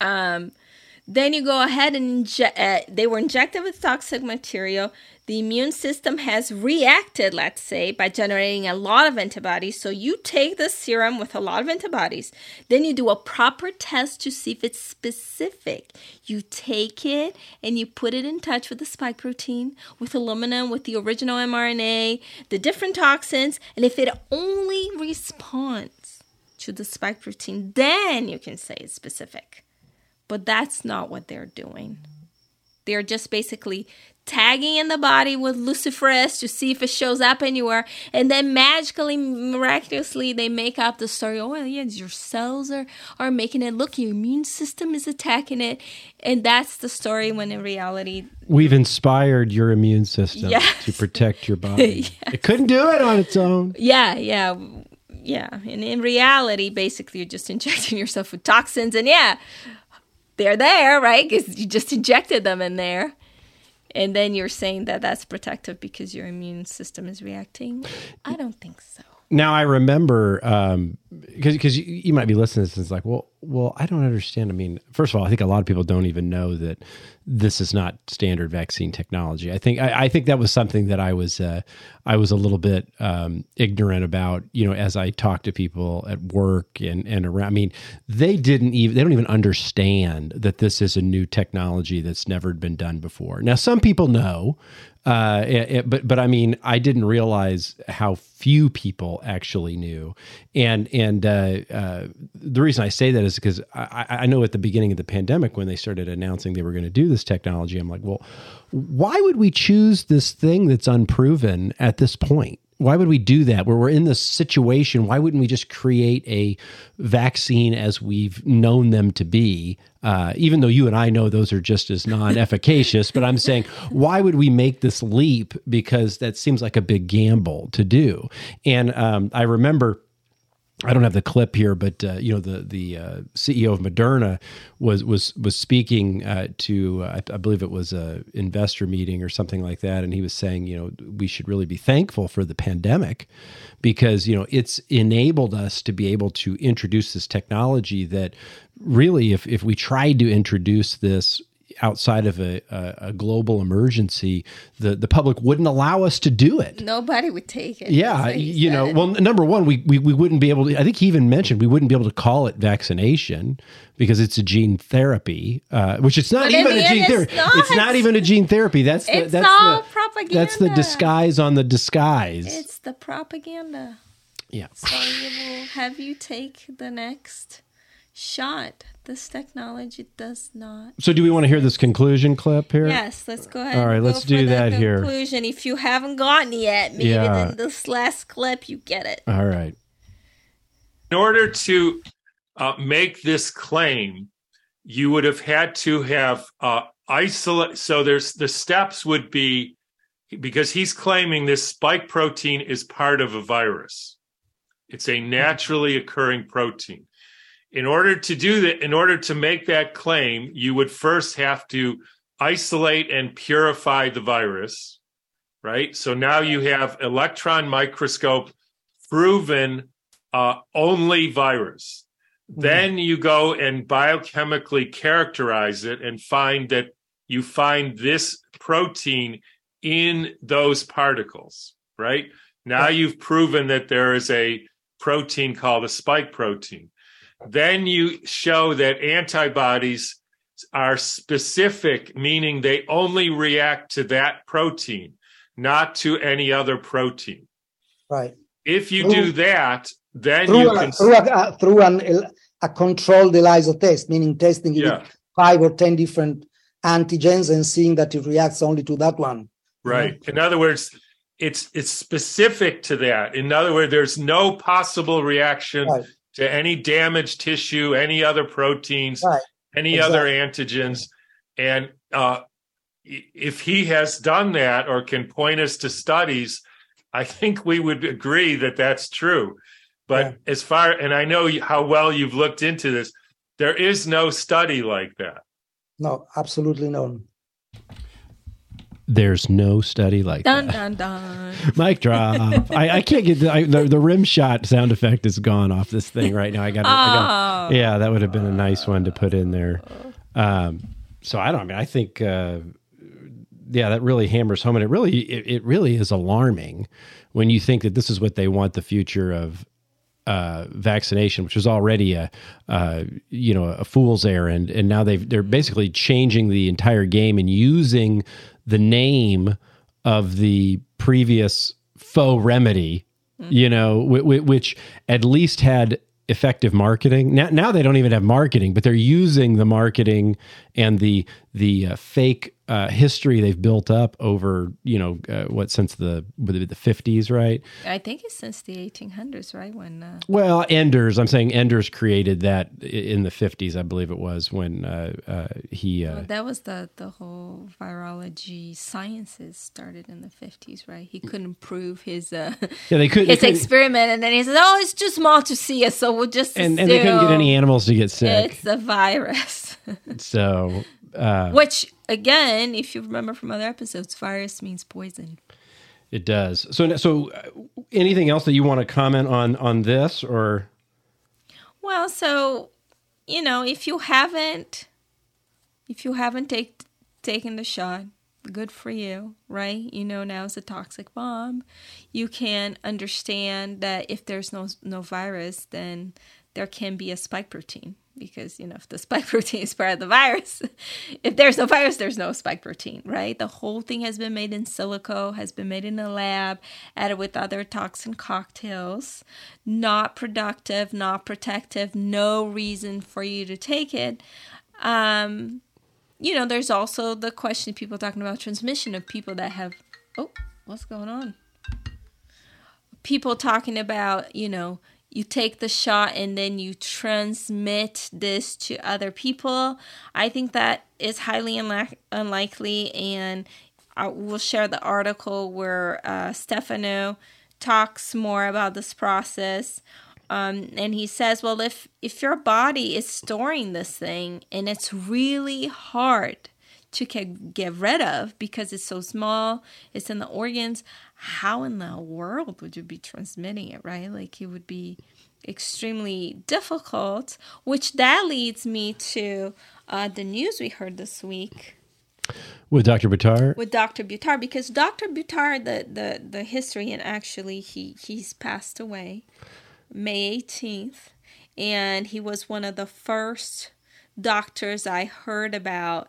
Um, then you go ahead and inject. Uh, they were injected with toxic material. The immune system has reacted, let's say, by generating a lot of antibodies. So you take the serum with a lot of antibodies. Then you do a proper test to see if it's specific. You take it and you put it in touch with the spike protein, with aluminum, with the original mRNA, the different toxins, and if it only responds to the spike protein, then you can say it's specific. But that's not what they're doing. They're just basically tagging in the body with luciferase to see if it shows up anywhere, and then magically, miraculously, they make up the story. Oh, yeah, your cells are are making it look. Your immune system is attacking it, and that's the story. When in reality, we've inspired your immune system yes. to protect your [LAUGHS] body. yes. It couldn't do it on its own. Yeah, yeah yeah, and in reality, basically, you're just injecting yourself with toxins, and yeah, they're there, right? Because you just injected them in there. And then you're saying that that's protective because your immune system is reacting. I don't think so. Now I remember because um, because you, you, might be listening to this and it's like, well, well, I don't understand. I mean, first of all, I think a lot of people don't even know that this is not standard vaccine technology. I think I, I think that was something that I was uh, I was a little bit um, ignorant about. You know, as I talked to people at work and and around. I mean, they didn't even they don't even understand that this is a new technology that's never been done before. Now, some people know. Uh, it, it, but but I mean, I didn't realize how few people actually knew, and and uh, uh, the reason I say that is because I, I know at the beginning of the pandemic when they started announcing they were going to do this technology, I'm like, well, why would we choose this thing that's unproven at this point? why would we do that? Where we're in this situation why wouldn't we just create a vaccine as we've known them to be? Uh, even though you and i know those are just as non-efficacious but i'm saying why would we make this leap? Because that seems like a big gamble to do. And um, i remember I don't have the clip here, but uh, you know the the uh, CEO of Moderna was was was speaking uh, to I, I, believe it was a investor meeting or something like that, and he was saying you know we should really be thankful for the pandemic because you know it's enabled us to be able to introduce this technology that really if if we tried to introduce this outside of a, a, a, global emergency, the, the public wouldn't allow us to do it. Nobody would take it. Yeah, you know, well, number one, we, we, we wouldn't be able to, I think he even mentioned we wouldn't be able to call it vaccination because it's a gene therapy, uh, which it's not but even a gene therapy. It's not. it's not. even a gene therapy. That's the, it's that's all the, propaganda. That's the disguise on the disguise. It's the propaganda. Yeah. So we will have you take the next shot. This technology does not. So, do we want to hear this conclusion clip here? Yes, let's go ahead. All right, let's do that conclusion. here. Conclusion. If you haven't gotten it yet, maybe yeah. in this last clip you get it. All right. In order to uh, make this claim, you would have had to have uh, isolate. So there's the steps would be because he's claiming this spike protein is part of a virus. It's a naturally occurring protein. In order to do that, in order to make that claim, you would first have to isolate and purify the virus, right? So now you have electron microscope proven uh, only virus. Mm-hmm. Then you go and biochemically characterize it and find that you find this protein in those particles, right? Now you've proven that there is a protein called a spike protein. Then you show that antibodies are specific, meaning they only react to that protein, not to any other protein. Right. If you through, do that, then through you a, can through a, uh, through an, uh, a controlled ELISA test, meaning testing Yeah. five or ten different antigens and seeing that it reacts only to that one. Right. In other words, it's it's specific to that. In other words, there's no possible reaction Right. To any damaged tissue, any other proteins, Right. any other antigens. And uh, if he has done that or can point us to studies, I think we would agree that that's true. But Yeah. as far and I know how well you've looked into this, there is no study like that. No, absolutely no. There's no study like Dun that. dun dun. [LAUGHS] Mic drop. I, I can't get the, I, the the rim shot sound effect is gone off this thing right now. I got. Oh. yeah, that would have been a nice one to put in there. Um, so I don't. I mean, I think. Uh, yeah, that really hammers home, and it really, it, it really is alarming when you think that this is what they want the future of uh, vaccination, which was already a uh, you know a fool's errand, and now they've they're basically changing the entire game and using the name of the previous faux remedy, you know, w- w- which at least had effective marketing. Now, now they don't even have marketing, but they're using the marketing and the the uh, fake uh, history they've built up over you know uh, what since the would it be the fifties, right? I think it's since the 1800s, right? When uh, Well, Enders. I'm saying Enders created that in the 50s, I believe it was when uh, uh, he. Uh, well, that was the the whole virology sciences started in the 50s, right? He couldn't prove his uh, [LAUGHS] yeah, they couldn't. his they couldn't- experiment, and then he said, "Oh, it's too small to see us, so we'll just and, and they couldn't get any animals to get sick. It's a virus." [LAUGHS] So, uh, Which, again, if you remember from other episodes, virus means poison. it does. So, so uh, anything else that you want to comment on on this, or Well, so you know, if you haven't, if you haven't take, taken the shot, good for you, right? You know now it's a toxic bomb. You can understand that if there's no no virus, then there can be a spike protein because you know if the [LAUGHS] spike protein is part of the virus, [LAUGHS] if there's no virus, there's no spike protein, right? The whole thing has been made in silico, has been made in a lab, added with other toxin cocktails, not productive, not protective, no reason for you to take it. Um, you know, there's also the question people talking about transmission of people that have oh, what's going on? People talking about, you know, you take the shot and then you transmit this to other people. I think that is highly unli- unlikely, and I will share the article where uh, Stefano talks more about this process. Um, and he says, well, if if your body is storing this thing and it's really hard to get rid of because it's so small, it's in the organs, how in the world would you be transmitting it, right? Like it would be extremely difficult, which that leads me to uh, the news we heard this week with Dr. Buttar, with Dr. Buttar because Dr. Buttar, the, the, the history, and actually he, he's passed away May 18th, and he was one of the first doctors I heard about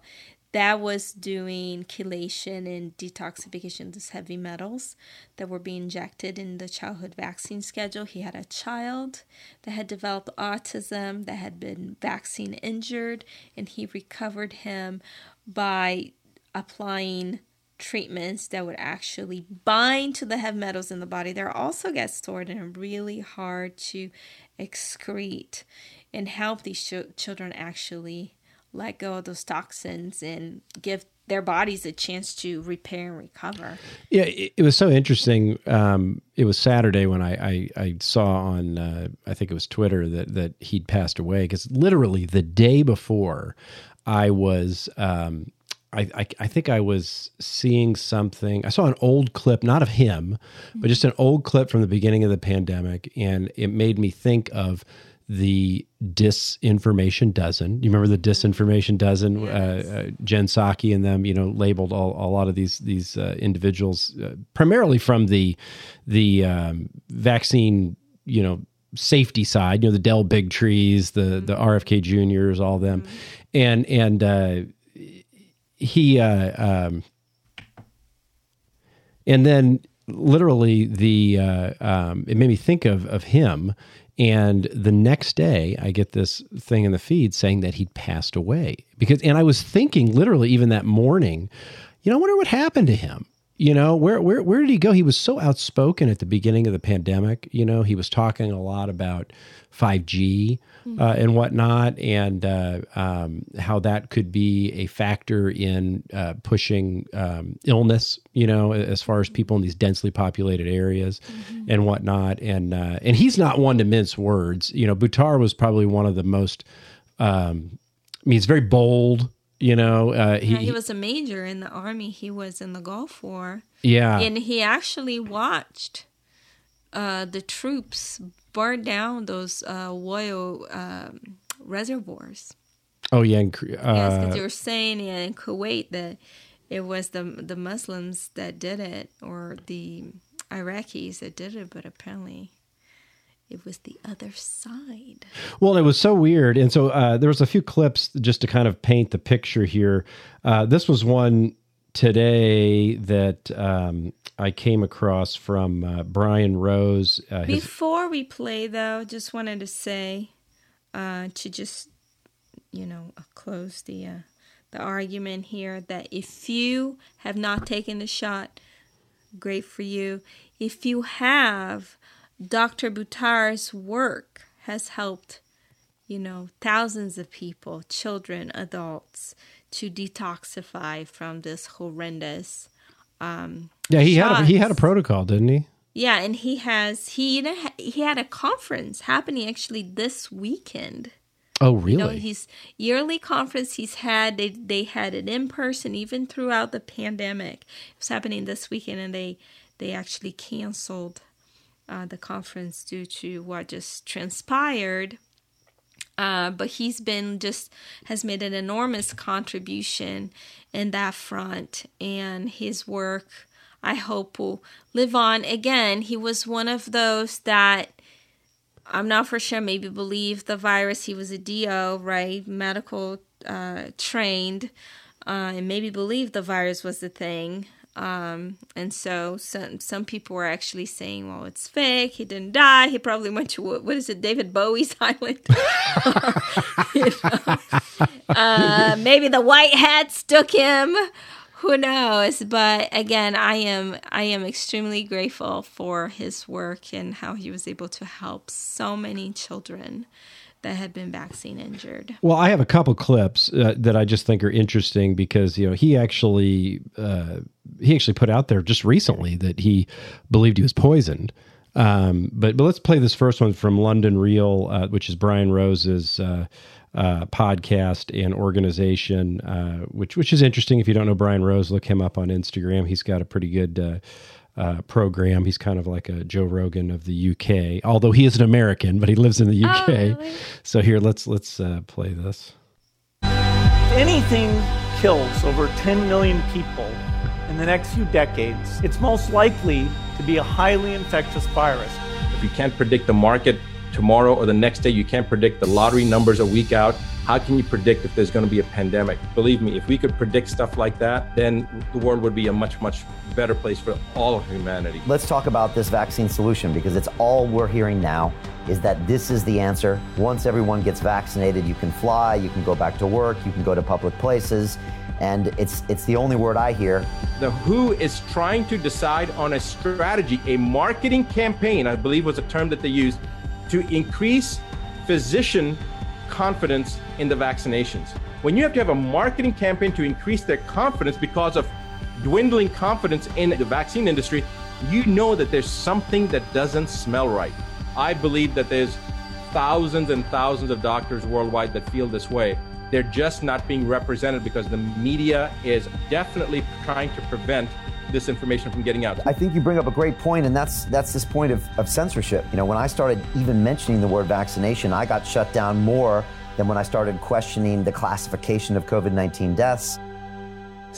that was doing chelation and detoxification of heavy metals that were being injected in the childhood vaccine schedule. He had a child that had developed autism, that had been vaccine injured, and he recovered him by applying treatments that would actually bind to the heavy metals in the body. They also get stored and really hard to excrete and help these ch- children actually let go of those toxins and give their bodies a chance to repair and recover. Yeah, it, it was so interesting. Um, it was Saturday when I, I, I saw on uh, I think it was Twitter that that he'd passed away because literally the day before I was. Um, I, I, I think I was seeing something. I saw an old clip, not of him, but just an old clip from the beginning of the pandemic, and it made me think of the disinformation dozen. You remember the disinformation dozen? Yes. Uh, uh, Jen Psaki and them, you know, labeled all, a lot of these these uh, individuals, uh, primarily from the the um, vaccine, you know, safety side. You know, the Del Bigtrees, the mm-hmm. the RFK Juniors, all them, mm-hmm. and and uh, he. Uh, um, and then literally the um, it made me think of of him and the next day, I get this thing in the feed saying that he'd passed away. Because, and I was thinking literally even that morning, you know, I wonder what happened to him. You know, where where where did he go? He was so outspoken at the beginning of the pandemic. You know, he was talking a lot about 5G mm-hmm. uh, and whatnot, and uh, um, how that could be a factor in uh, pushing um, illness. You know, as far as people in these densely populated areas mm-hmm. and whatnot. And uh, and he's not one to mince words. You know, Buttar was probably one of the most. Um, I mean, he's very bold. You know, uh, he, yeah, he was a major in the army. He was in the Gulf War. Yeah, and he actually watched uh, the troops burn down those uh, oil um, reservoirs. Oh yeah, uh, yes, because you were saying yeah, in Kuwait that it was the the Muslims that did it or the Iraqis that did it, but apparently it was the other side. Well, it was so weird, and so uh, there was a few clips just to kind of paint the picture here. Uh, this was one today that um, I came across from uh, Brian Rose. Uh, his... Before we play, though, just wanted to say uh, to just you know close the uh, the argument here that if you have not taken the shot, great for you. If you have, Dr. Buttar's work has helped, you know, thousands of people, children, adults to detoxify from this horrendous. Um, yeah, he shots. had a, he had a protocol, didn't he? Yeah, and he has he he had a conference happening actually this weekend. Oh, really? You know, his yearly conference he's had they they had it in person even throughout the pandemic. It was happening this weekend, and they they actually canceled uh, the conference due to what just transpired. Uh, but he's been just has made an enormous contribution in that front, and his work I hope will live on. Again, he was one of those that I'm not for sure maybe believe the virus. He was a DO, right? Medical uh, trained, uh, and maybe believe the virus was the thing. Um, and so some some people were actually saying, "Well, it's fake. He didn't die. He probably went to what, what is it, David Bowie's [LAUGHS] island? [LAUGHS] you know? uh, maybe the white hats took him. Who knows? But again, I am I am extremely grateful for his work and how he was able to help so many children that had been vaccine injured. Well, I have a couple clips uh, that I just think are interesting because you know he actually uh, he actually put out there just recently that he believed he was poisoned. Um, but but let's play this first one from London Real, uh, which is Brian Rose's uh, uh, podcast and organization, uh, which which is interesting. If you don't know Brian Rose, look him up on Instagram. He's got a pretty good uh, program. He's kind of like a Joe Rogan of the UK, although he is an American, but he lives in the UK. Oh, really? So here, let's let's uh, play this. If anything kills over 10 million people in the next few decades, it's most likely to be a highly infectious virus. If you can't predict the market tomorrow or the next day, you can't predict the lottery numbers a week out how can you predict if there's going to be a pandemic? Believe me, if we could predict stuff like that, then the world would be a much, much better place for all of humanity. Let's talk about this vaccine solution because it's all we're hearing now is that this is the answer. Once everyone gets vaccinated, you can fly, you can go back to work, you can go to public places. And it's it's the only word I hear. The WHO is trying to decide on a strategy, a marketing campaign, I believe was a term that they used, to increase physician confidence in the vaccinations. When you have to have a marketing campaign to increase their confidence because of dwindling confidence in the vaccine industry, you know that there's something that doesn't smell right. I believe that there's thousands and thousands of doctors worldwide that feel this way. They're just not being represented because the media is definitely trying to prevent this information from getting out. I think you bring up a great point, and that's that's this point of, of censorship. You know, when I started even mentioning the word vaccination, I got shut down more than when I started questioning the classification of COVID 19 deaths.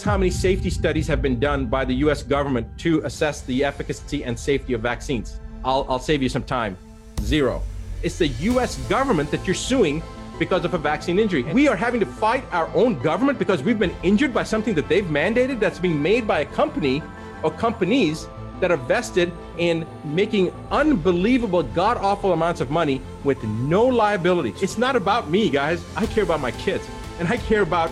How many safety studies have been done by the US government to assess the efficacy and safety of vaccines? I'll, I'll save you some time. Zero. It's the US government that you're suing because of a vaccine injury. We are having to fight our own government because we've been injured by something that they've mandated that's being made by a company or companies that are vested in making unbelievable, god awful amounts of money with no liability. It's not about me, guys. I care about my kids and I care about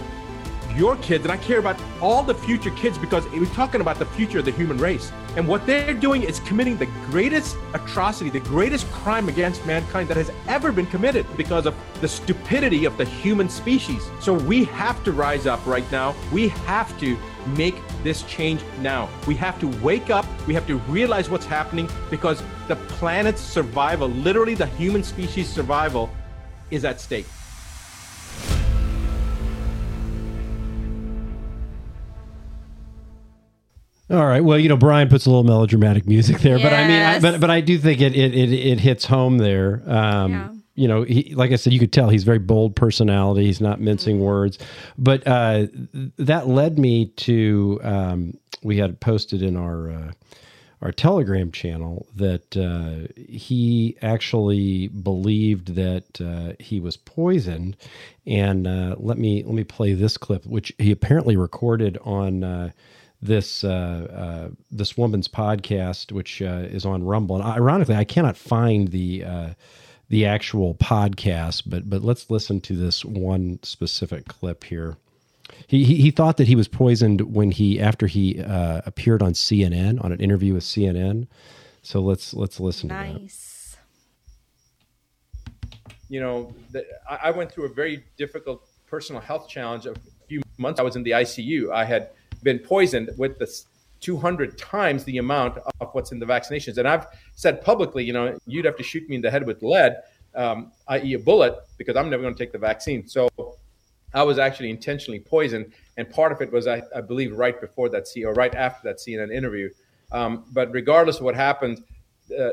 your kids and I care about all the future kids because we're talking about the future of the human race. And what they're doing is committing the greatest atrocity, the greatest crime against mankind that has ever been committed because of the stupidity of the human species. So we have to rise up right now. We have to make this change now. We have to wake up. We have to realize what's happening because the planet's survival, literally the human species survival, is at stake. All right. Well, you know, Brian puts a little melodramatic music there, but I mean, I, but but I do think it it it, it hits home there. Um, Yeah. You know, he, like I said, you could tell he's very bold personality. He's not mincing words, but uh, that led me to um, we had posted in our uh, our Telegram channel that uh, he actually believed that uh, he was poisoned, and uh, let me let me play this clip, which he apparently recorded on. This uh, uh, this woman's podcast, which uh, is on Rumble, and ironically, I cannot find the uh, the actual podcast, but but let's listen to this one specific clip here. He he, he thought that he was poisoned when he after he uh, appeared on CNN on an interview with CNN. So let's let's listen to that. Nice. you know, the, I I went through a very difficult personal health challenge. A few months I was in the ICU. I had been poisoned with this 200 times the amount of what's in the vaccinations. And I've said publicly, you know, you'd have to shoot me in the head with lead, um, i.e., a bullet, because I'm never going to take the vaccine. So I was actually intentionally poisoned. And part of it was, I, I believe, right before that C or right after that CNN interview. Um, but regardless of what happened, uh,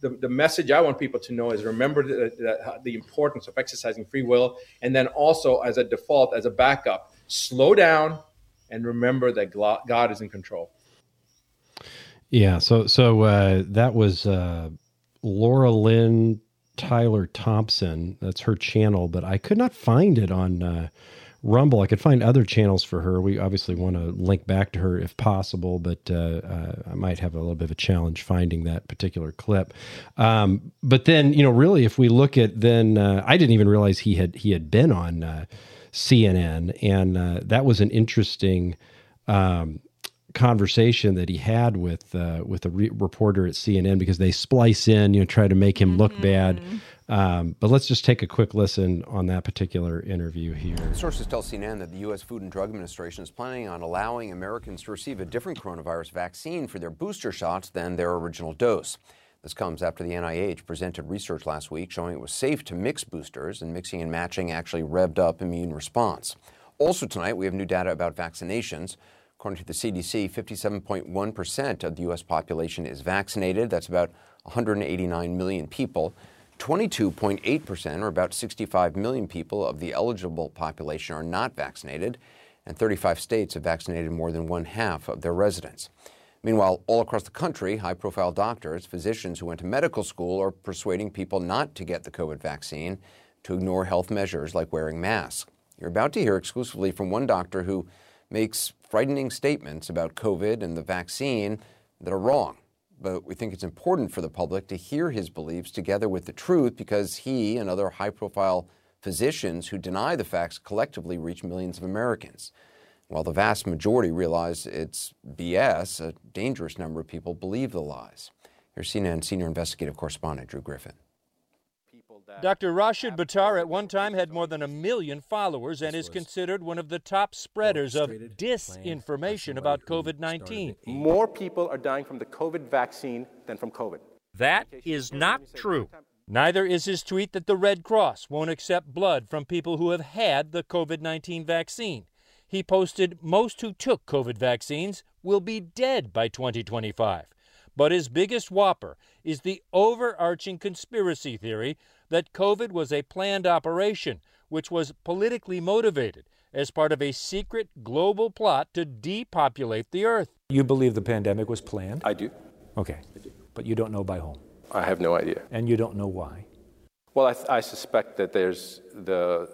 the, the message I want people to know is remember the, the, the importance of exercising free will, and then also as a default, as a backup, slow down and remember that God is in control. Yeah. So so uh, that was uh, Laura Lynn Tyler Thompson. That's her channel, but I could not find it on uh, Rumble. I could find other channels for her. We obviously want to link back to her if possible, but uh, uh, I might have a little bit of a challenge finding that particular clip. Um, but then, you know, really, if we look at then, uh, I didn't even realize he had he had been on uh, CNN, and uh, that was an interesting. Um, conversation that he had with uh, with a re- reporter at CNN because they splice in, you know, try to make him look bad. Um, but let's just take a quick listen on that particular interview here. Sources tell CNN that the U.S. Food and Drug Administration is planning on allowing Americans to receive a different coronavirus vaccine for their booster shots than their original dose. This comes after the NIH presented research last week showing it was safe to mix boosters, and mixing and matching actually revved up immune response. Also, tonight, we have new data about vaccinations. According to the CDC, 57.1% of the U.S. population is vaccinated. That's about 189 million people. 22.8%, or about 65 million people of the eligible population, are not vaccinated, and 35 states have vaccinated more than one half of their residents. Meanwhile, all across the country, high profile doctors, physicians who went to medical school are persuading people not to get the COVID vaccine, to ignore health measures like wearing masks. You're about to hear exclusively from one doctor who makes frightening statements about COVID and the vaccine that are wrong. But we think it's important for the public to hear his beliefs together with the truth because he and other high profile physicians who deny the facts collectively reach millions of Americans. While the vast majority realize it's BS, a dangerous number of people believe the lies. Here's CNN senior investigative correspondent Drew Griffin. Dr. Rashid Buttar at one time had more than a million followers and is considered one of the top spreaders of disinformation about COVID 19. More people are dying from the COVID vaccine than from COVID. That is not true. Neither is his tweet that the Red Cross won't accept blood from people who have had the COVID 19 vaccine. He posted, Most who took COVID vaccines will be dead by 2025. But his biggest whopper is the overarching conspiracy theory that COVID was a planned operation, which was politically motivated as part of a secret global plot to depopulate the earth. You believe the pandemic was planned? I do. Okay. I do. But you don't know by whom? I have no idea. And you don't know why? Well, I, I suspect that there's the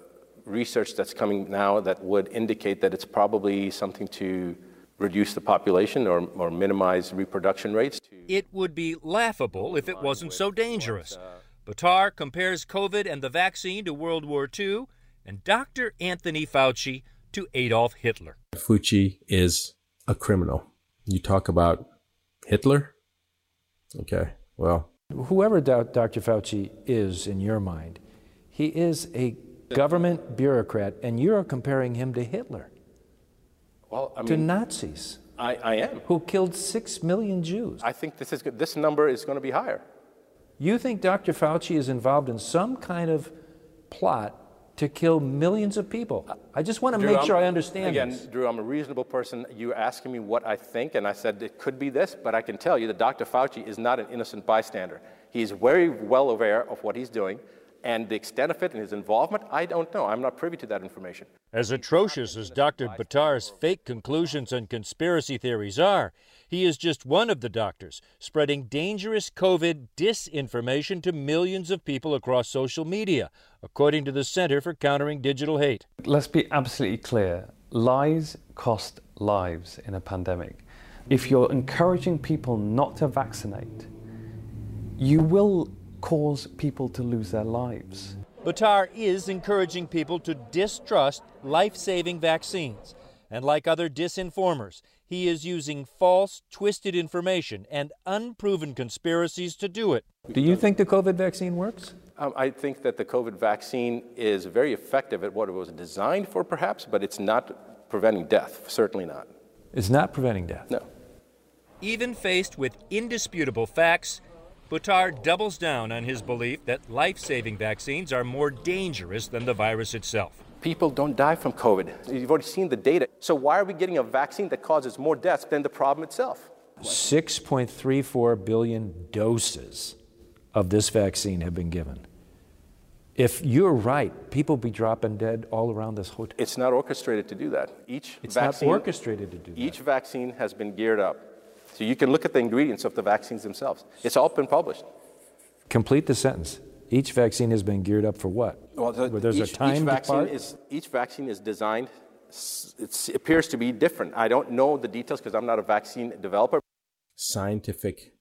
research that's coming now that would indicate that it's probably something to reduce the population or, or minimize reproduction rates. It would be laughable if it wasn't so uh, dangerous. Buttar compares COVID and the vaccine to World War II and Dr. Anthony Fauci to Adolf Hitler. Fauci is a criminal. You talk about Hitler? Okay, well. Whoever Dr. Fauci is in your mind, he is a government bureaucrat, and you're comparing him to Hitler. Well, I mean, to Nazis. I, I am. Who killed six million Jews. I think this, is, this number is going to be higher. You think Dr. Fauci is involved in some kind of plot to kill millions of people? I just want to Drew, make sure I'm, I understand Again, this. Drew, I'm a reasonable person. You're asking me what I think, and I said it could be this, but I can tell you that Dr. Fauci is not an innocent bystander. He's very well aware of what he's doing. And the extent of it and his involvement, I don't know. I'm not privy to that information. As atrocious as Dr. Buttar's fake conclusions and conspiracy theories are, he is just one of the doctors spreading dangerous COVID disinformation to millions of people across social media, according to the Center for Countering Digital Hate. Let's be absolutely clear lies cost lives in a pandemic. If you're encouraging people not to vaccinate, you will cause people to lose their lives. Buttar is encouraging people to distrust life saving vaccines. And like other disinformers, he is using false, twisted information and unproven conspiracies to do it. Do you think the COVID vaccine works? Um, I think that the COVID vaccine is very effective at what it was designed for, perhaps, but it's not preventing death. Certainly not. It's not preventing death? No. Even faced with indisputable facts, Buttar doubles down on his belief that life saving vaccines are more dangerous than the virus itself. People don't die from COVID. You've already seen the data. So, why are we getting a vaccine that causes more deaths than the problem itself? 6.34 billion doses of this vaccine have been given. If you're right, people be dropping dead all around this hotel. It's not orchestrated to do that. Each it's vaccine, not orchestrated to do that. Each vaccine has been geared up. So you can look at the ingredients of the vaccines themselves. It's all been published. Complete the sentence. Each vaccine has been geared up for what? Well, the, there's each, a time each vaccine part? is each vaccine is designed. It appears to be different. I don't know the details because I'm not a vaccine developer. Scientific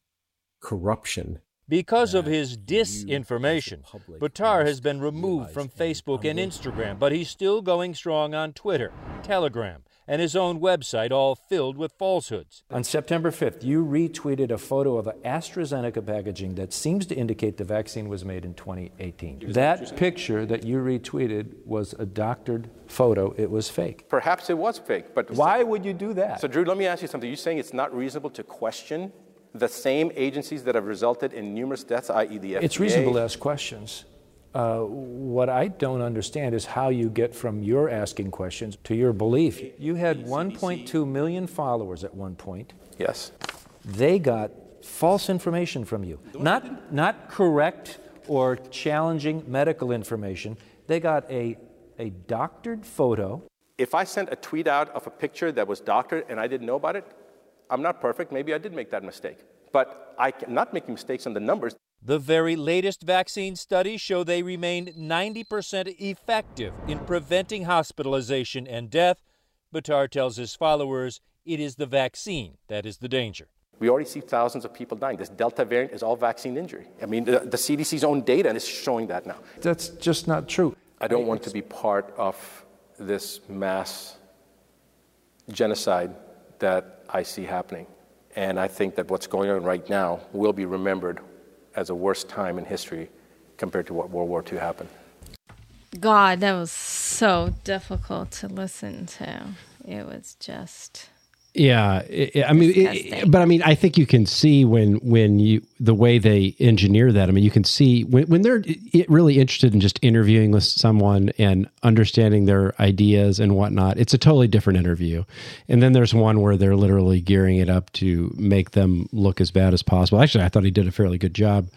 corruption. Because of his disinformation, Buttar has been removed from Facebook and Instagram, but he's still going strong on Twitter, Telegram, and his own website, all filled with falsehoods. On September 5th, you retweeted a photo of the AstraZeneca packaging that seems to indicate the vaccine was made in 2018. That picture that you retweeted was a doctored photo. It was fake. Perhaps it was fake, but why would you do that? So, Drew, let me ask you something. You're saying it's not reasonable to question the same agencies that have resulted in numerous deaths, i.e., the FDA? It's reasonable to ask questions. Uh, what I don't understand is how you get from your asking questions to your belief. You had 1.2 million followers at one point. Yes. They got false information from you. Not, not correct or challenging medical information. They got a, a doctored photo. If I sent a tweet out of a picture that was doctored and I didn't know about it, I'm not perfect. Maybe I did make that mistake. But I'm not making mistakes on the numbers. The very latest vaccine studies show they remain 90% effective in preventing hospitalization and death. Buttar tells his followers it is the vaccine that is the danger. We already see thousands of people dying. This Delta variant is all vaccine injury. I mean, the, the CDC's own data is showing that now. That's just not true. I don't want to be part of this mass genocide that I see happening. And I think that what's going on right now will be remembered as a worst time in history compared to what World War II happened. God, that was so difficult to listen to. It was just. Yeah, it, I mean, it, but I mean, I think you can see when when you the way they engineer that. I mean, you can see when when they're really interested in just interviewing with someone and understanding their ideas and whatnot. It's a totally different interview. And then there's one where they're literally gearing it up to make them look as bad as possible. Actually, I thought he did a fairly good job.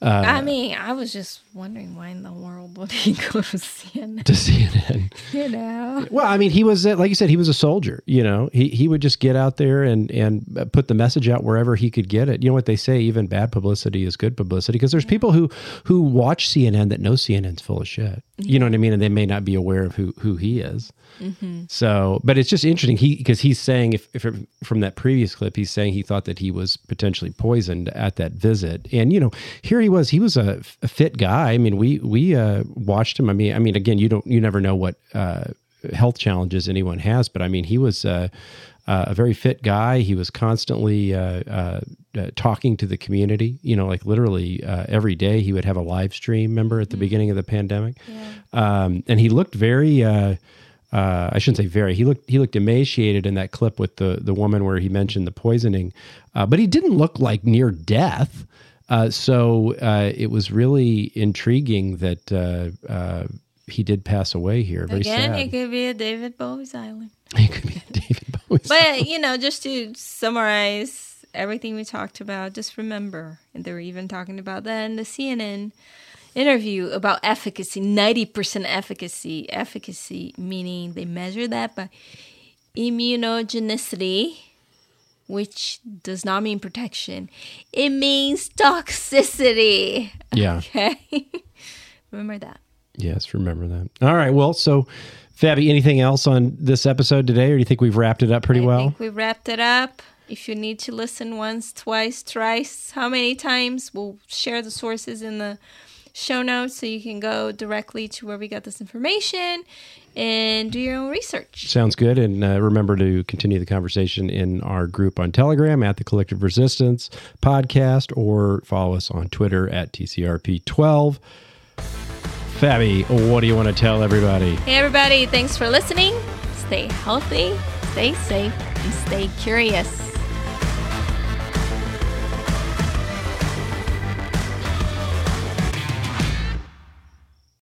Uh, I mean, I was just wondering why in the world would he [LAUGHS] go to CNN? To CNN, [LAUGHS] you know. Well, I mean, he was like you said, he was a soldier. You know, he he would just get out there and and put the message out wherever he could get it. You know what they say? Even bad publicity is good publicity because there's people who who watch CNN that know CNN's full of shit. You know what I mean? And they may not be aware of who who he is. Mm-hmm. So, but it's just interesting. He because he's saying if, if from that previous clip, he's saying he thought that he was potentially poisoned at that visit, and you know, here he was. He was a, a fit guy. I mean, we we uh, watched him. I mean, I mean, again, you don't you never know what uh, health challenges anyone has, but I mean, he was. Uh, uh, a very fit guy. He was constantly uh, uh, uh talking to the community. You know, like literally uh, every day he would have a live stream. Remember at the mm-hmm. beginning of the pandemic, yeah. um, and he looked very. Uh, I shouldn't say very. He looked he looked emaciated in that clip with the the woman where he mentioned the poisoning, uh, but he didn't look like near death. Uh, so uh, it was really intriguing that uh, he did pass away here. Very Again, sad. it could be a David Bowie's island. [LAUGHS] It could be a David Bowie's But, island. you know, just to summarize everything we talked about, just remember, and they were even talking about that in the CNN interview about efficacy 90% efficacy. Efficacy meaning they measure that by immunogenicity, which does not mean protection, it means toxicity. Yeah. Okay. [LAUGHS] remember that. Yes, remember that. All right. Well, so Fabi, anything else on this episode today, or do you think we've wrapped it up pretty I well? I think we wrapped it up. If you need to listen once, twice, thrice, how many times, we'll share the sources in the show notes so you can go directly to where we got this information and do your own research. Sounds good. And uh, remember to continue the conversation in our group on Telegram at the Collective Resistance podcast or follow us on Twitter at TCRP12. Fabi, what do you want to tell everybody? Hey, everybody, thanks for listening. Stay healthy, stay safe, and stay curious.